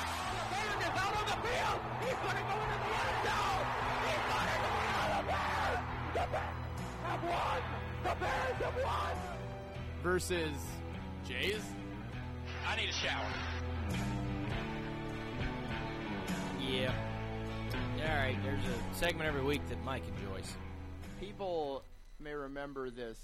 Bears is out on the field. He's going to go into the end zone. He's going to go into the Bears. The Bears have won. The Bears have won. Versus Jays. I need a shower. Yeah. All right. There's a segment every week that Mike enjoys. People may remember this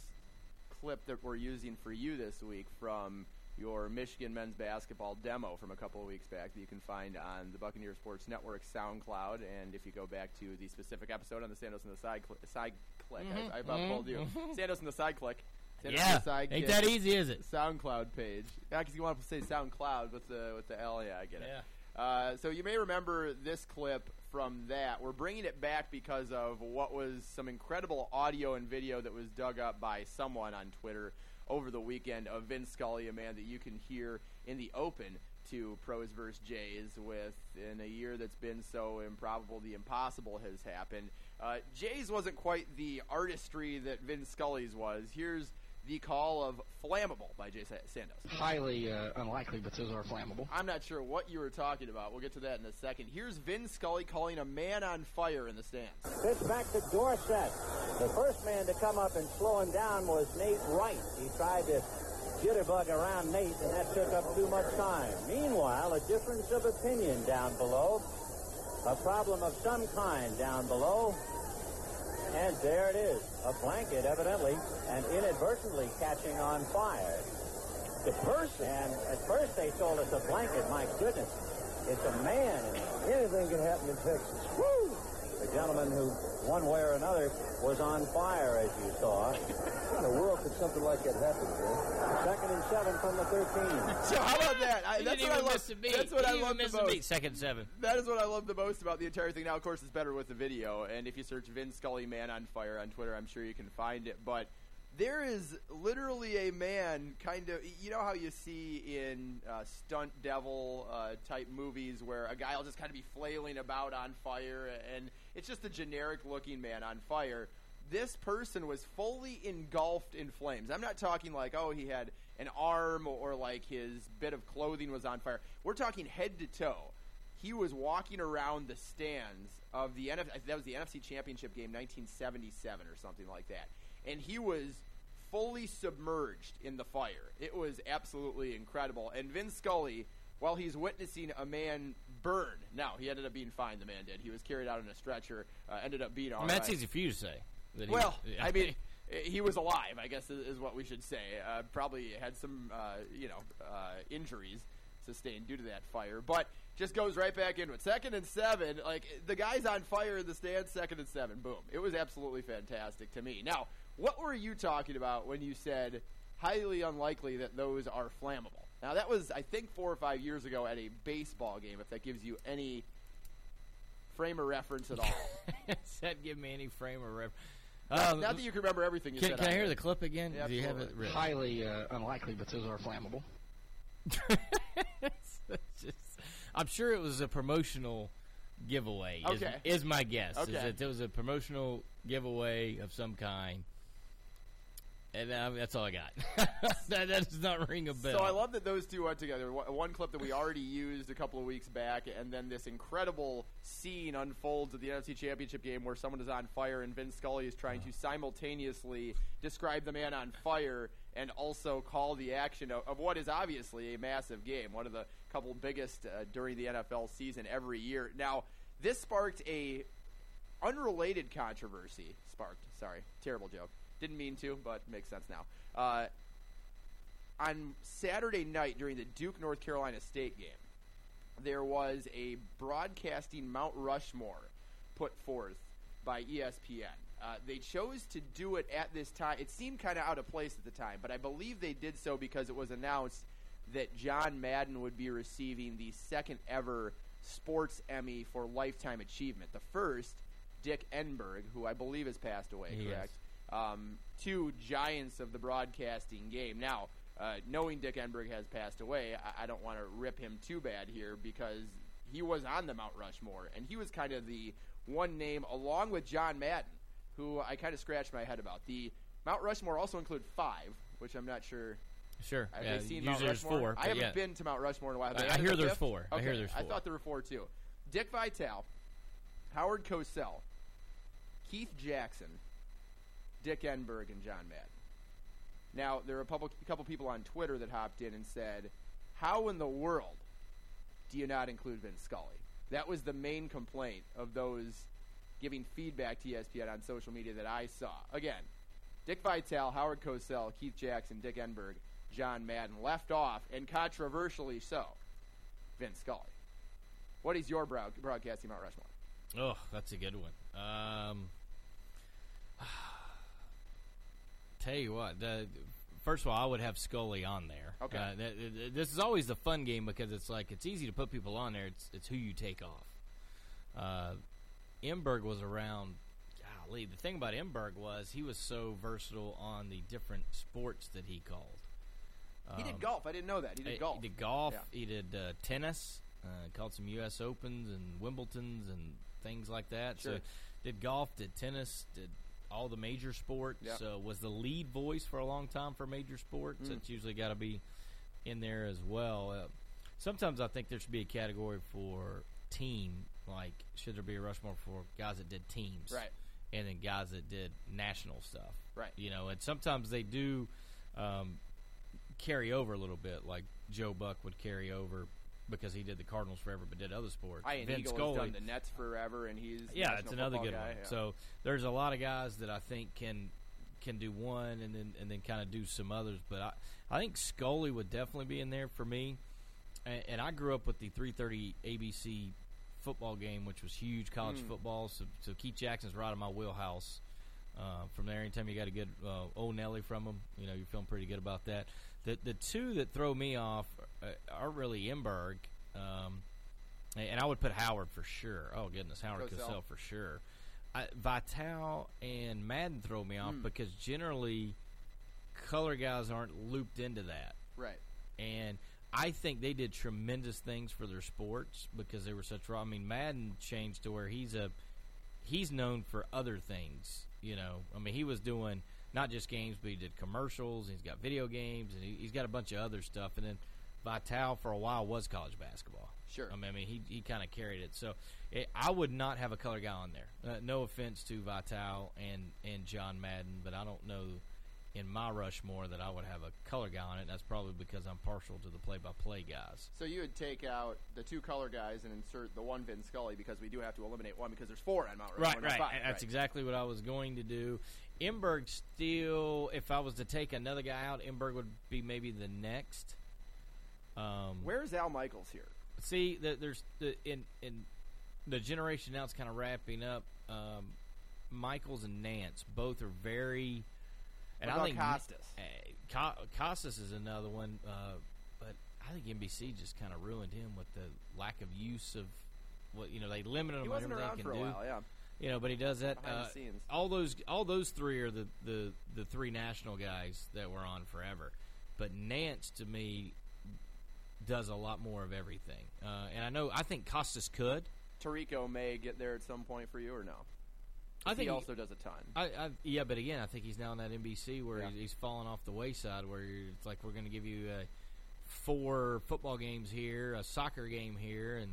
clip that we're using for you this week from your Michigan men's basketball demo from a couple of weeks back that you can find on the Buccaneer Sports Network SoundCloud. And if you go back to the specific episode on the Sandos and the Side, cl- side Click, Mhm, I, I about mhm, told you. <laughs> Sandos and the Side Click. Sandos Yeah, the Side ain't that easy, is it? SoundCloud page. Yeah, because you want to say SoundCloud with the with the L. Yeah, I get it. Yeah. Uh, so you may remember this clip from that. We're bringing it back because of what was some incredible audio and video that was dug up by someone on Twitter over the weekend of Vince Scully, a man that you can hear in the open to Pros vs. Jays with in a year that's been so improbable, the impossible has happened. Uh, Jays wasn't quite the artistry that Vince Scully's was. Here's the call of Flammable by Jay Sa- Sandos. Highly uh, unlikely, but those are flammable. I'm not sure what you were talking about. We'll get to that in a second. Here's Vin Scully calling a man on fire in the stands. Pitch back to Dorsett. The first man to come up and slow him down was Nate Wright. He tried to jitterbug around Nate, and that took up too much time. Meanwhile, a difference of opinion down below. a problem of some kind down below. And there it is, a blanket, evidently, and inadvertently catching on fire. The person, and at first they told us a blanket. My goodness, it's a man. Anything can happen in Texas. Woo! The gentleman who, one way or another, was on fire, as you saw. In the world could something like that happen, man? Second and seven from the 13. <laughs> So how about that? I, that's what I even love. miss a. That's what He I didn't love even miss the most. Second seven. That is what I love the most about the entire thing. Now, of course, it's better with the video. And if you search Vin Scully "Man on Fire" on Twitter, I'm sure you can find it. But there is literally a man, kind of. You know how you see in uh, stunt devil uh, type movies where a guy will just kind of be flailing about on fire, and it's just a generic looking man on fire. This person was fully engulfed in flames. I'm not talking like, oh, he had an arm or like his bit of clothing was on fire. We're talking head to toe he was walking around the stands of the NFC. That was the NFC Championship game, 1977 or something like that, and he was fully submerged in the fire. It was absolutely incredible. And Vin Scully, while he's witnessing a man burn, now he ended up being fine. The man did. He was carried out in a stretcher. Uh, ended up being all I mean, that's right. easy for you to say. that he- Well, yeah. <laughs> I mean, he was alive. I guess is, what we should say. Uh, probably had some, uh, you know, uh, injuries sustained due to that fire, but just goes right back into it. Second and seven, like the guy's on fire in the stands. Second and seven, boom! It was absolutely fantastic to me. Now, what were you talking about when you said highly unlikely that those are flammable? Now, that was I think four or five years ago at a baseball game. If that gives you any frame of reference at all. <laughs> Does that give me any frame of reference? Not- not that you can remember everything you can, said Can I on hear there. the clip again? Yeah, Do you have it? written? Highly uh, unlikely, but those are flammable. <laughs> Just- I'm sure it was a promotional giveaway. is- Okay. Is, my guess. Is Okay. that there was a promotional giveaway of some kind. And uh, that's all I got. <laughs> that, that does not ring a bell. So I love that those two went together. One clip that we already used a couple of weeks back, and then this incredible scene unfolds at the NFC Championship game where someone is on fire, and Vince Scully is trying to simultaneously describe the man on fire and also call the action of, of what is obviously a massive game, one of the couple biggest uh, during the NFL season every year. Now, this sparked a unrelated controversy. Sparked, sorry, terrible joke. Didn't mean to, but makes sense now. Uh, on Saturday night during the Duke North Carolina State game, there was a broadcasting Mount Rushmore put forth by ESPN. Uh, they chose to do it at this time. It seemed kind of out of place at the time, but I believe they did so because it was announced that John Madden would be receiving the second ever Sports Emmy for Lifetime Achievement. The first, Dick Enberg, who I believe has passed away, He correct? Um, two giants of the broadcasting game. Now, uh, knowing Dick Enberg has passed away, I, I don't want to rip him too bad here because he was on the Mount Rushmore, and he was kind of the one name, along with John Madden, who I kind of scratched my head about. The Mount Rushmore also include five, which I'm not sure. Sure. Have yeah, seen Mount Rushmore? four. I haven't yeah. been to Mount Rushmore in a while. I- I hear there's fifth? four. I hear there's four. I thought there were four too. Dick Vitale, Howard Cosell, Keith Jackson, Dick Enberg, and John Madden. Now, there are a couple, a couple people on Twitter that hopped in and said, How in the world do you not include Vince Scully? That was the main complaint of those giving feedback to ESPN on social media that I saw. Again, Dick Vitale, Howard Cosell, Keith Jackson, Dick Enberg, John Madden left off, and controversially so, Vince Scully. What is your broad- broadcasting Mount Rushmore? Oh, that's a good one. Um, <sighs> tell you what, the, first of all, I would have Scully on there. Okay. Uh, th- th- this is always the fun game because it's like it's easy to put people on there. It's it's who you take off. Uh, Enberg was around. Golly, the thing about Enberg was he was so versatile on the different sports that he called. he did Um, golf. I didn't know that. He did he- golf. He did golf. Yeah. He did uh, tennis. Uh, called some U.S. Opens and Wimbledons and things like that. Sure. So did golf, did tennis, did all the major sports. Yeah. So was the lead voice for a long time for major sports. Mm. It's usually got to be in there as well. Uh, sometimes I think there should be a category for team. Like, should there be a Rushmore for guys that did teams, Right. And then guys that did national stuff, Right. You know, and sometimes they do um, carry over a little bit. Like Joe Buck would carry over because he did the Cardinals forever, but did other sports. Ian Vince Eagle Scully, done the Nets forever, and he's yeah, it's another good guy, one. yeah. So there's a lot of guys that I think can can do one and then and then kind of do some others. But I I think Scully would definitely be in there for me. And, and I grew up with the 3:30 ABC football game, which was huge college. Mm. football. So, so Keith Jackson's right in my wheelhouse. Uh, from there, anytime you got a good uh, old Nelly from him, you know you're feeling pretty good about that. The the two that throw me off uh, are really Enberg, um, and I would put Howard for sure. Oh goodness, Howard Cosell. Cosell for sure. I, Vitale and Madden throw me off Hmm. because generally color guys aren't looped into that. Right. And I think they did tremendous things for their sports because they were such raw. I mean, Madden changed to where he's a he's known for other things. You know, I mean, he was doing not just games, but he did commercials. And he's got video games, and he, he's got a bunch of other stuff. And then Vitale for a while was college basketball. Sure. I mean, I mean he he kind of carried it. So it, I would not have a color guy on there. Uh, no offense to Vitale and and John Madden, but I don't know in my Rushmore that I would have a color guy on it. That's probably because I'm partial to the play-by-play guys. So you would take out the two color guys and insert the one Vin Scully because we do have to eliminate one because there's four on Mount Rushmore. Right, right. five, That's right. exactly what I was going to do. Enberg still, if I was to take another guy out, Enberg would be maybe the next. Um, Where's Al Michaels here? See, the, there's the in in the generation now. It's kind of wrapping up. Um, Michaels and Nantz both are very. And I think Costas? Uh, Costas is another one, uh, but I think NBC just kind of ruined him with the lack of use of what you know. They limited him He wasn't around for a do. while, yeah. You know, but he does that. Uh, scenes. All those, all those three are the, the the three national guys that were on forever. But Nantz to me does a lot more of everything. Uh, and I know, I think Costas could. Tirico may get there at some point for you or no? I think he also does a ton. I, I yeah, but again, I think he's now in that NBC where Yeah. he's, he's fallen off the wayside. Where you're, it's like we're going to give you uh, four football games here, a soccer game here, and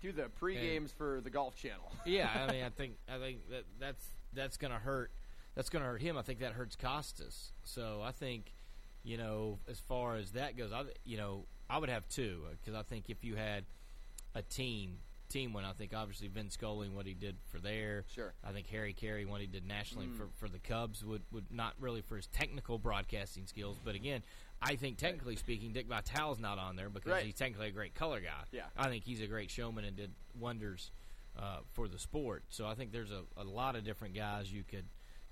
Do the pre games for the Golf Channel. <laughs> yeah, I mean, I <laughs> think I think that that's that's going to hurt. That's going to hurt him. I think that hurts Costas. So I think, you know, as far as that goes, I you know I would have two because I think if you had a team team one, I think obviously Vince Scully and what he did for there. Sure. I think Harry Caray what he did nationally Mm. for for the Cubs would would not really for his technical broadcasting skills, but again. I think, technically speaking, Dick Vitale's not on there because Right. he's technically a great color guy. Yeah. I think he's a great showman and did wonders uh, for the sport. So I think there's a, a lot of different guys you could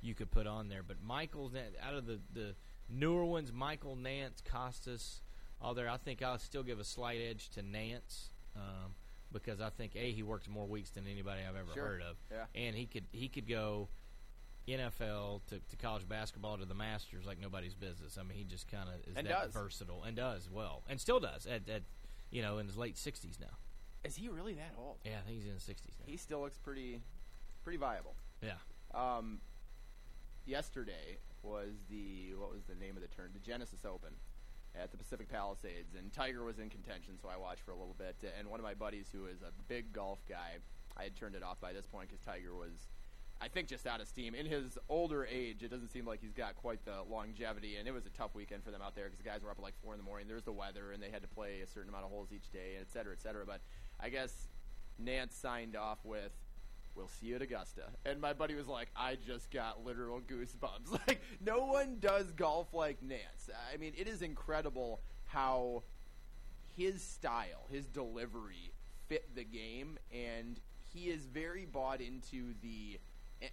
you could put on there. But Michael's out of the, the newer ones, Michael, Nantz, Costas, there. I think I'll still give a slight edge to Nantz um, because I think a he worked more weeks than anybody I've ever Sure. heard of, Yeah. and he could he could go. NFL to, to college basketball to the Masters like nobody's business. I mean, he just kind of is And that does. versatile and does well and still does at, at you know in his late sixties now. Is he really that old? Yeah, I think he's in his sixties now. He still looks pretty, pretty viable. Yeah. Um, yesterday was the what was the name of the turn? The Genesis Open at the Pacific Palisades, and Tiger was in contention, so I watched for a little bit. And one of my buddies, who is a big golf guy, I had turned it off by this point because Tiger was, I think, just out of steam. In his older age, it doesn't seem like he's got quite the longevity, and it was a tough weekend for them out there because the guys were up at like four in the morning. There's the weather, and they had to play a certain amount of holes each day, et cetera, et cetera. But I guess Nantz signed off with we'll see you at Augusta. And my buddy was like, I just got literal goosebumps. <laughs> Like, no one does golf like Nantz. I mean, it is incredible how his style, his delivery fit the game, and he is very bought into the.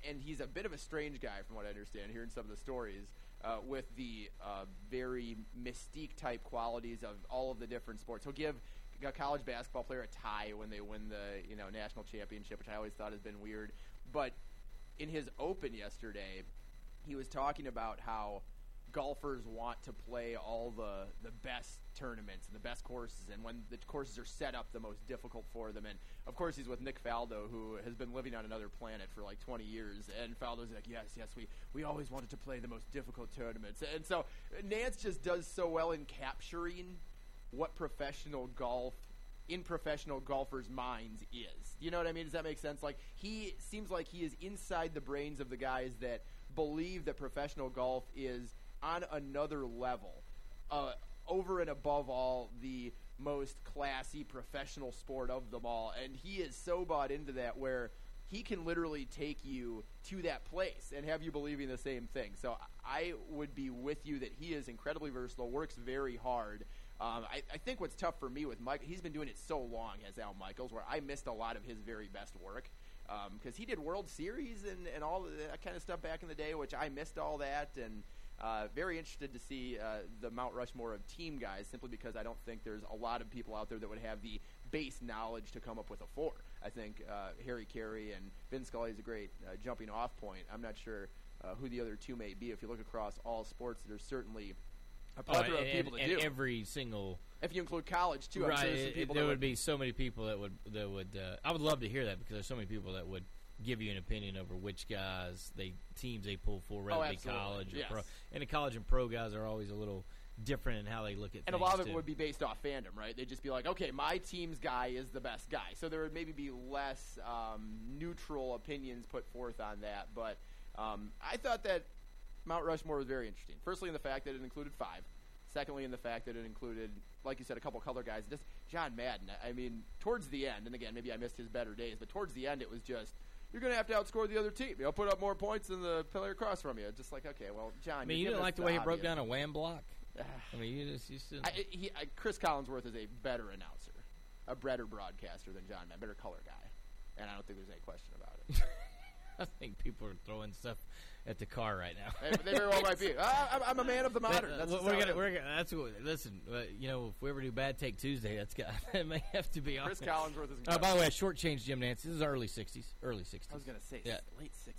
And he's a bit of a strange guy, from what I understand, hearing some of the stories, uh, with the uh, very mystique type qualities of all of the different sports. He'll give a college basketball player a tie when they win the you know national championship, which I always thought has been weird. But in his open yesterday, he was talking about how golfers want to play all the the best tournaments and the best courses, and when the courses are set up the most difficult for them. And of course, he's with Nick Faldo, who has been living on another planet for like 20 years. And Faldo's like, yes, yes, we we always wanted to play the most difficult tournaments. And so Nantz just does so well in capturing what professional golf in professional golfers' minds is. You know what I mean? Does that make sense? Like he seems like he is inside the brains of the guys that believe that professional golf is on another level, uh, over and above all the most classy professional sport of them all, and he is so bought into that where he can literally take you to that place and have you believing the same thing. So I would be with you that he is incredibly versatile, works very hard. Um, I, I think what's tough for me with Mike, he's been doing it so long as Al Michaels, where I missed a lot of his very best work because um, he did World Series and, and all that kind of stuff back in the day, which I missed all that. And uh, very interested to see uh, the Mount Rushmore of team guys, simply because I don't think there's a lot of people out there that would have the base knowledge to come up with a four. I think uh, Harry Caray and Vin Scully is a great uh, jumping off point. I'm not sure uh, who the other two may be. If you look across all sports, there's certainly a plethora oh, of people and, to and do. every single if you include college too, I'm right? sure some it- people there that would be so many people that would that would. Uh, I would love to hear that because there's so many people that would give you an opinion over which guys they teams they pull for, whether Oh, it be absolutely. college or Yes. pro. And the college and pro guys are always a little different in how they look at things. And a lot of it would be based off fandom, right? They'd just be like, okay, my team's guy is the best guy. So there would maybe be less um, neutral opinions put forth on that. But um, I thought that Mount Rushmore was very interesting. Firstly, in the fact that it included five. Secondly, in the fact that it included, like you said, a couple color guys. Just John Madden. I mean, towards the end, and again, maybe I missed his better days, but towards the end, it was just you're going to have to outscore the other team. You'll put up more points than the player across from you. Just like, okay, well, John. I mean, you didn't like the way he broke down a wham block. <sighs> I mean, you just you just didn't. I, he, I, Cris Collinsworth is a better announcer, a better broadcaster than John Madden, better color guy, and I don't think there's any question about it. <laughs> <laughs> I think people are throwing stuff at the car right now. They- very well might be. <laughs> Ah, I'm- I'm a man of the modern. Uh, That's we're gonna, we're gonna, that's what, listen. Uh, you know, if we ever do Bad Take Tuesday, that's got <laughs> that may have to be on. Cris Collinsworth is Uh, by the way, I shortchanged Jim Nantz. This is early '60s. Early '60s. I was gonna say yeah. late '60s.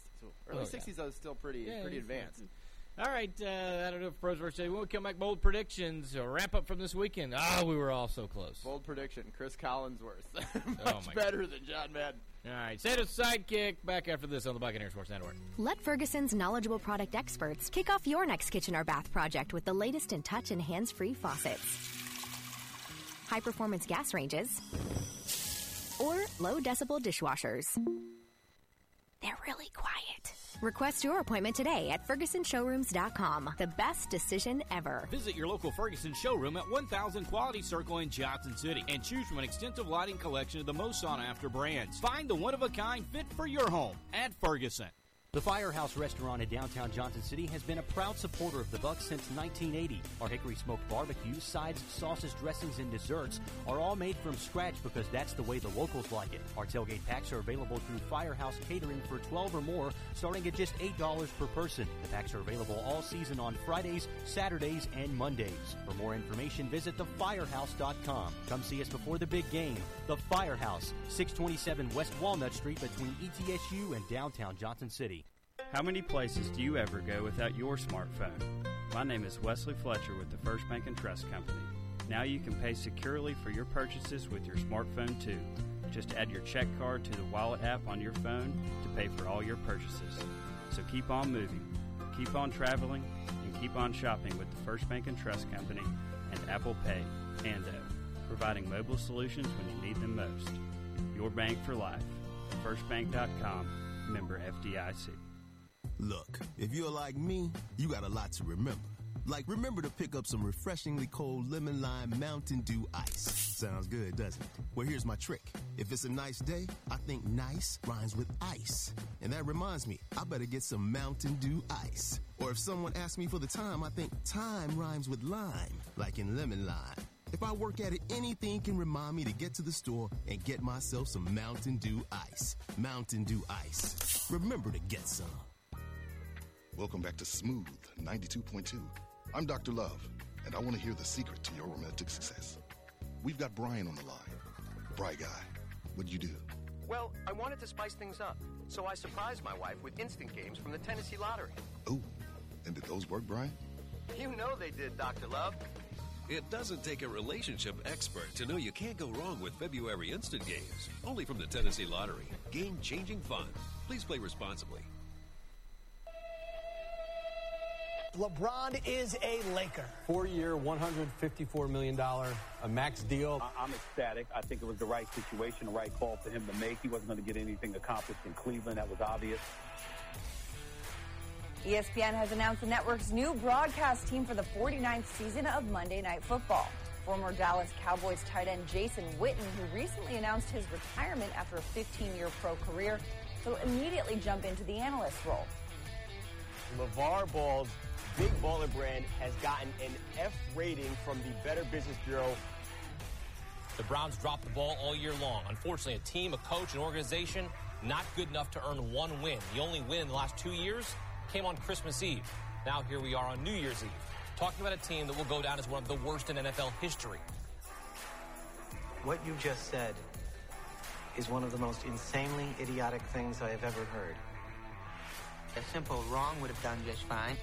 Early Oh, yeah. '60s is still pretty Yeah, pretty advanced. All right, uh, I don't know if pros versus today. When we come back, bold predictions. A wrap up from this weekend. Ah, we were all so close. Bold prediction: Cris Collinsworth, much Oh, better than John Madden. All right, Santa's sidekick. Back after this on the Buccaneer Sports Network. Let Ferguson's knowledgeable product experts kick off your next kitchen or bath project with the latest in touch and hands free faucets, high performance gas ranges, or low decibel dishwashers. They're really quiet. Request your appointment today at FergusonShowrooms.com. The best decision ever. Visit your local Ferguson showroom at 1000 Quality Circle in Johnson City and choose from an extensive lighting collection of the most sought after brands. Find the one of a kind fit for your home at Ferguson. The Firehouse Restaurant in downtown Johnson City has been a proud supporter of the Bucks since 1980. Our hickory smoked barbecue, sides, sauces, dressings, and desserts are all made from scratch because that's the way the locals like it. Our tailgate packs are available through Firehouse Catering for 12 or more, starting at just $8 per person. The packs are available all season on Fridays, Saturdays, and Mondays. For more information, visit thefirehouse.com. Come see us before the big game. The Firehouse, 627 West Walnut Street between ETSU and downtown Johnson City. How many places do you ever go without your smartphone? My name is Wesley Fletcher with the First Bank and Trust Company. Now you can pay securely for your purchases with your smartphone too. Just add your check card to the Wallet app on your phone to pay for all your purchases. So keep on moving, keep on traveling, and keep on shopping with the First Bank and Trust Company and Apple Pay, Ando, providing mobile solutions when you need them most. Your bank for life. FirstBank.com, member FDIC. Look, if you're like me, you got a lot to remember. Like, remember to pick up some refreshingly cold lemon lime Mountain Dew ice. Sounds good, doesn't it? Well, here's my trick. If it's a nice day, I think nice rhymes with ice. And that reminds me, I better get some Mountain Dew ice. Or if someone asks me for the time, I think time rhymes with lime, like in lemon lime. If I work at it, anything can remind me to get to the store and get myself some Mountain Dew ice. Mountain Dew ice. Remember to get some. Welcome back to Smooth 92.2. I'm Dr. Love, and I want to hear the secret to your romantic success. We've got Brian on the line. Bright guy. What'd you do? Well, I wanted to spice things up, so I surprised my wife with instant games from the Tennessee Lottery. Oh, and did those work, Brian? You know they did, Dr. Love. It doesn't take a relationship expert to know you can't go wrong with February instant games. Only from the Tennessee Lottery. Game changing fun. Please play responsibly. LeBron is a Laker. Four-year, $154 million, a max deal. I- I'm ecstatic. I think it was the right situation, the right call for him to make. He wasn't going to get anything accomplished in Cleveland. That was obvious. ESPN has announced the network's new broadcast team for the 49th season of Monday Night Football. Former Dallas Cowboys tight end Jason Witten, who recently announced his retirement after a 15 year pro career, will immediately jump into the analyst role. LeVar Ball's Big Baller brand has gotten an F rating from the Better Business Bureau. The Browns dropped the ball all year long. Unfortunately, a team, a coach, an organization not good enough to earn one win. The only win in the last two years came on Christmas Eve. Now here we are on New Year's Eve, talking about a team that will go down as one of the worst in NFL history. What you just said is one of the most insanely idiotic things I have ever heard. A simple wrong would have done just fine.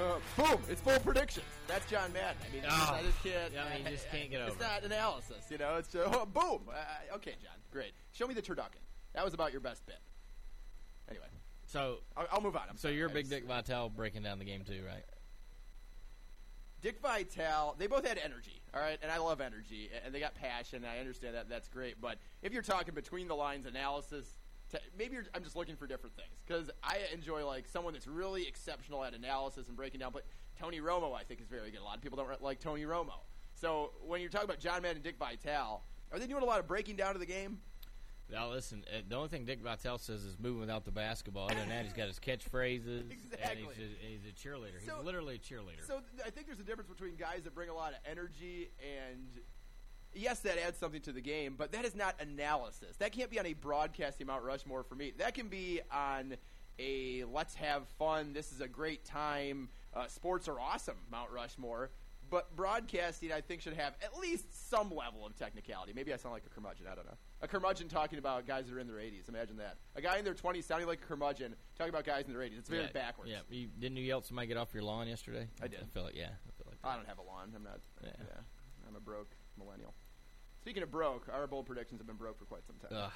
Uh, boom! It's full predictions. That's John Madden. I mean, Oh. I just can't. Yeah, I mean, you just can't get over it. It's not analysis, you know. It's just, oh, <laughs> boom. Uh, okay, John, great. Show me the turducken. That was about your best bit. Anyway, So I'll, I'll move on. I'm So sorry, you're. Big Dick Vitale breaking down the game too, right? Dick Vitale, they both had energy, all right, and I love energy, and they got passion. And I understand that that's great, but if you're talking between the lines analysis, maybe you're, I'm just looking for different things because I enjoy like someone that's really exceptional at analysis and breaking down. But Tony Romo, I think, is very good. A lot of people don't like Tony Romo. So when you're talking about John Madden and Dick Vitale, are they doing a lot of breaking down of the game? Now listen, uh, the only thing Dick Vitale says is moving without the basketball. Other than that, he's got his <laughs> catchphrases. And Exactly. he's, a, he's a cheerleader. So- he's literally a cheerleader. So th- I think there's a difference between guys that bring a lot of energy and yes, that adds something to the game, but that is not analysis. That can't be on a broadcasting Mount Rushmore for me. That can be on a let's have fun. This is a great time. Uh, sports are awesome, Mount Rushmore. But broadcasting, I think, should have at least some level of technicality. Maybe I sound like a curmudgeon. I don't know. A curmudgeon talking about guys that are in their 80s. Imagine that. A guy in their 20s sounding like a curmudgeon talking about guys in their 80s. It's very yeah, backwards. Yeah, you, didn't you yell somebody get off your lawn yesterday? I did. I feel like yeah. I feel like I don't have a lawn. I'm not. Yeah. Yeah. I'm a broke millennial. Speaking of broke, our bold predictions have been broke for quite some time. Ugh.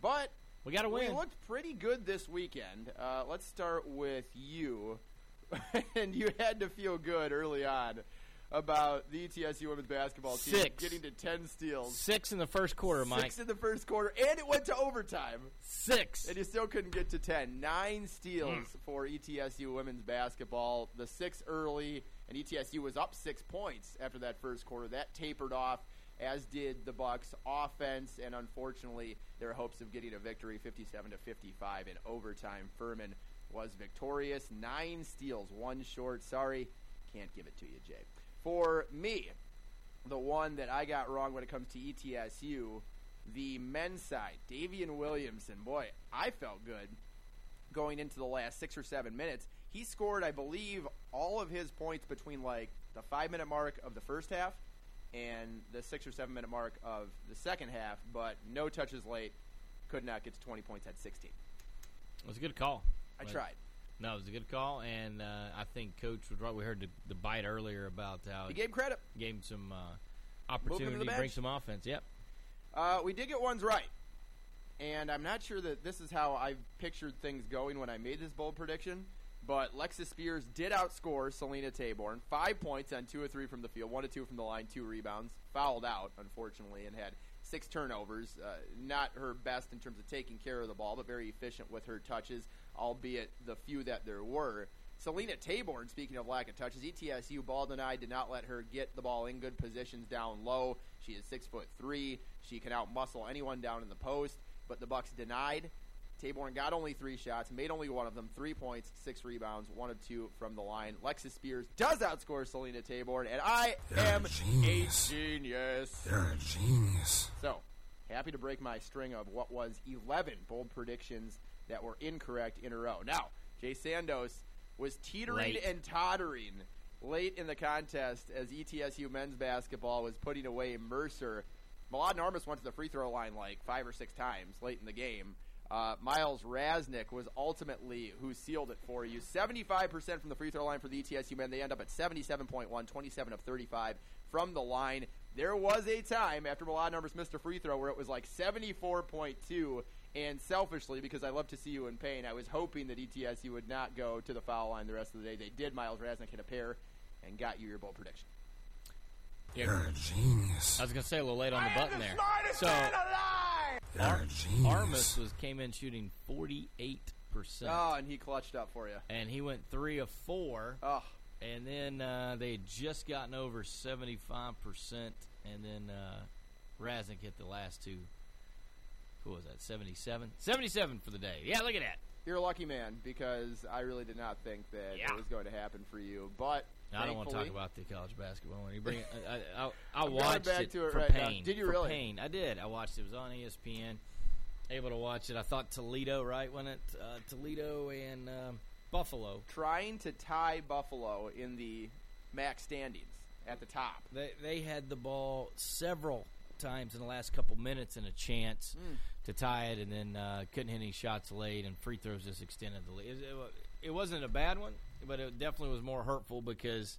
But We gotta win. We looked pretty good this weekend. Uh, let's start with you, <laughs> and you had to feel good early on about the ETSU women's basketball team Six. getting to ten steals. Six in the first quarter, Mike. Six in the first quarter, and it went to overtime. Six. And you still couldn't get to 10. Nine steals Mm. for ETSU women's basketball. The six early, and ETSU was up six points after that first quarter. That tapered off, as did the Bucks' offense, and unfortunately, their hopes of getting a victory 57 to 55 in overtime. Furman was victorious. Nine steals, one short. Sorry, can't give it to you, Jay. For me, the one that I got wrong when it comes to ETSU, the men's side, Daivien Williamson. Boy, I felt good going into the last six or seven minutes. He scored, I believe, all of his points between like the five minute mark of the first half and the six or seven minute mark of the second half, but no touches late. Could not get to 20 points at 16. It was a good call. I But- tried. No, it was a good call, and uh, I think Coach was right. We heard the, the bite earlier about how He gave credit. gave him some uh, Moved him to opportunity to bring some offense. Yep. Uh, we did get ones right. And I'm not sure that this is how I pictured things going when I made this bold prediction. But Lexus Spears did outscore Selena Taborn. Five points on two or three from the field, one to two from the line, two rebounds. Fouled out, unfortunately, and had six turnovers. Uh, not her best in terms of taking care of the ball, but very efficient with her touches, albeit the few that there were. Selena Taborn, speaking of lack of touches, ETSU ball denied did not let her get the ball in good positions down low. She is six foot three. She can outmuscle anyone down in the post, but the Bucks denied. Taborn got only three shots, made only one of them, three points, six rebounds, one of two from the line. Lexus Spears does outscore Selena Taborn, and I You're a am genius. a genius. You're a genius. So, happy to break my string of what was 11 bold predictions that were incorrect in a row. Now, Jay Sandos was teetering Late. and tottering late in the contest as ETSU men's basketball was putting away Mercer. Mladen Armus went to the free throw line like five or six times late in the game. Uh, Miles Raznick was ultimately who sealed it for you. 75% from the free throw line for the ETSU men. They end up at 77.1, 27 of 35 from the line. There was a time after Mladen Armus missed a free throw where it was like 74.2. And selfishly, because I love to see you in pain, I was hoping that ETSU would not go to the foul line the rest of the day. They did. Miles Raznick hit a pair and got you your bold prediction. Yeah. You're a genius. I was gonna say a little late on the button there. So You're Ar- a genius. Armus was came in shooting forty eight percent. Oh, and he clutched up for you. and he went three of four. Oh. and then uh, they had just gotten over seventy five percent, and then uh, Raznik hit the last two. Who was that? 77? 77 for the day. Yeah, look at that. You're a lucky man because I really did not think that Yeah. it was going to happen for you. But I don't want to talk about the college basketball. When you <laughs> bring it, I, I, I, I I'm going watched back it to it for right now. pain. Did you For really? Pain. I did. I watched it. It was on ESPN. Able to watch it. I thought Toledo, right? When it uh, Toledo and um, Buffalo. trying to tie Buffalo in the MAC standings at the top. They they had the ball several times in the last couple minutes and a chance Mm. to tie it, and then uh, couldn't hit any shots late, and free throws just extended the lead. It, it, it wasn't a bad one, but it definitely was more hurtful because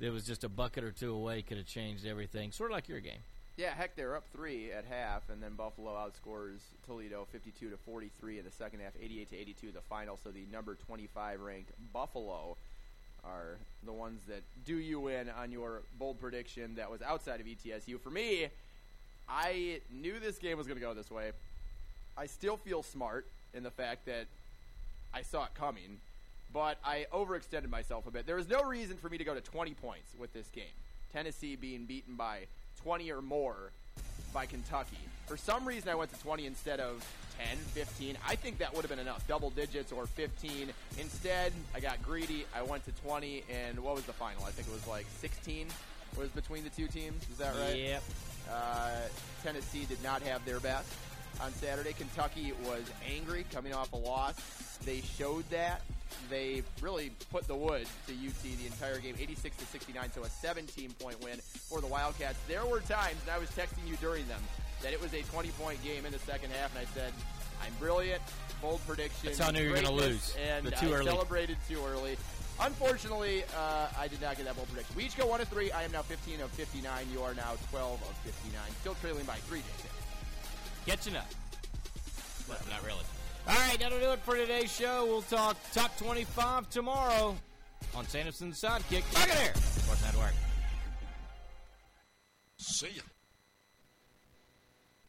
it was just a bucket or two away could have changed everything. Sort of like your game. Yeah, heck, they're up three at half, and then Buffalo outscores Toledo 52 to 43 in the second half, 88 to 82 the final. So the number 25 ranked Buffalo are the ones that do you in on your bold prediction that was outside of ETSU. For me, I knew this game was going to go this way. I still feel smart in the fact that I saw it coming, but I overextended myself a bit. There was no reason for me to go to 20 points with this game. Tennessee being beaten by 20 or more by Kentucky. For some reason, I went to 20 instead of 10, 15. I think that would have been enough, double digits or 15. Instead, I got greedy. I went to 20, and what was the final? I think it was like 16 was between the two teams. Is that right? Yep. Uh, Tennessee did not have their best on Saturday. Kentucky was angry coming off a loss. They showed that. They really put the wood to UT the entire game, 86 to 69, so a 17 point win for the Wildcats. There were times, and I was texting you during them, that it was a 20 point game in the second half, and I said, I'm brilliant, bold prediction. That's how I knew you were gonna lose. And too I early. celebrated too early. Unfortunately, uh, I did not get that bold prediction. We each go 1 to 3. I am now 15 of 59. You are now 12 of 59. Still trailing by 3 days. Catching up. Well, not really. All right, that'll do it for today's show. We'll talk top 25 tomorrow on Sanderson's Sidekick. Look at here. Sports Network. See ya.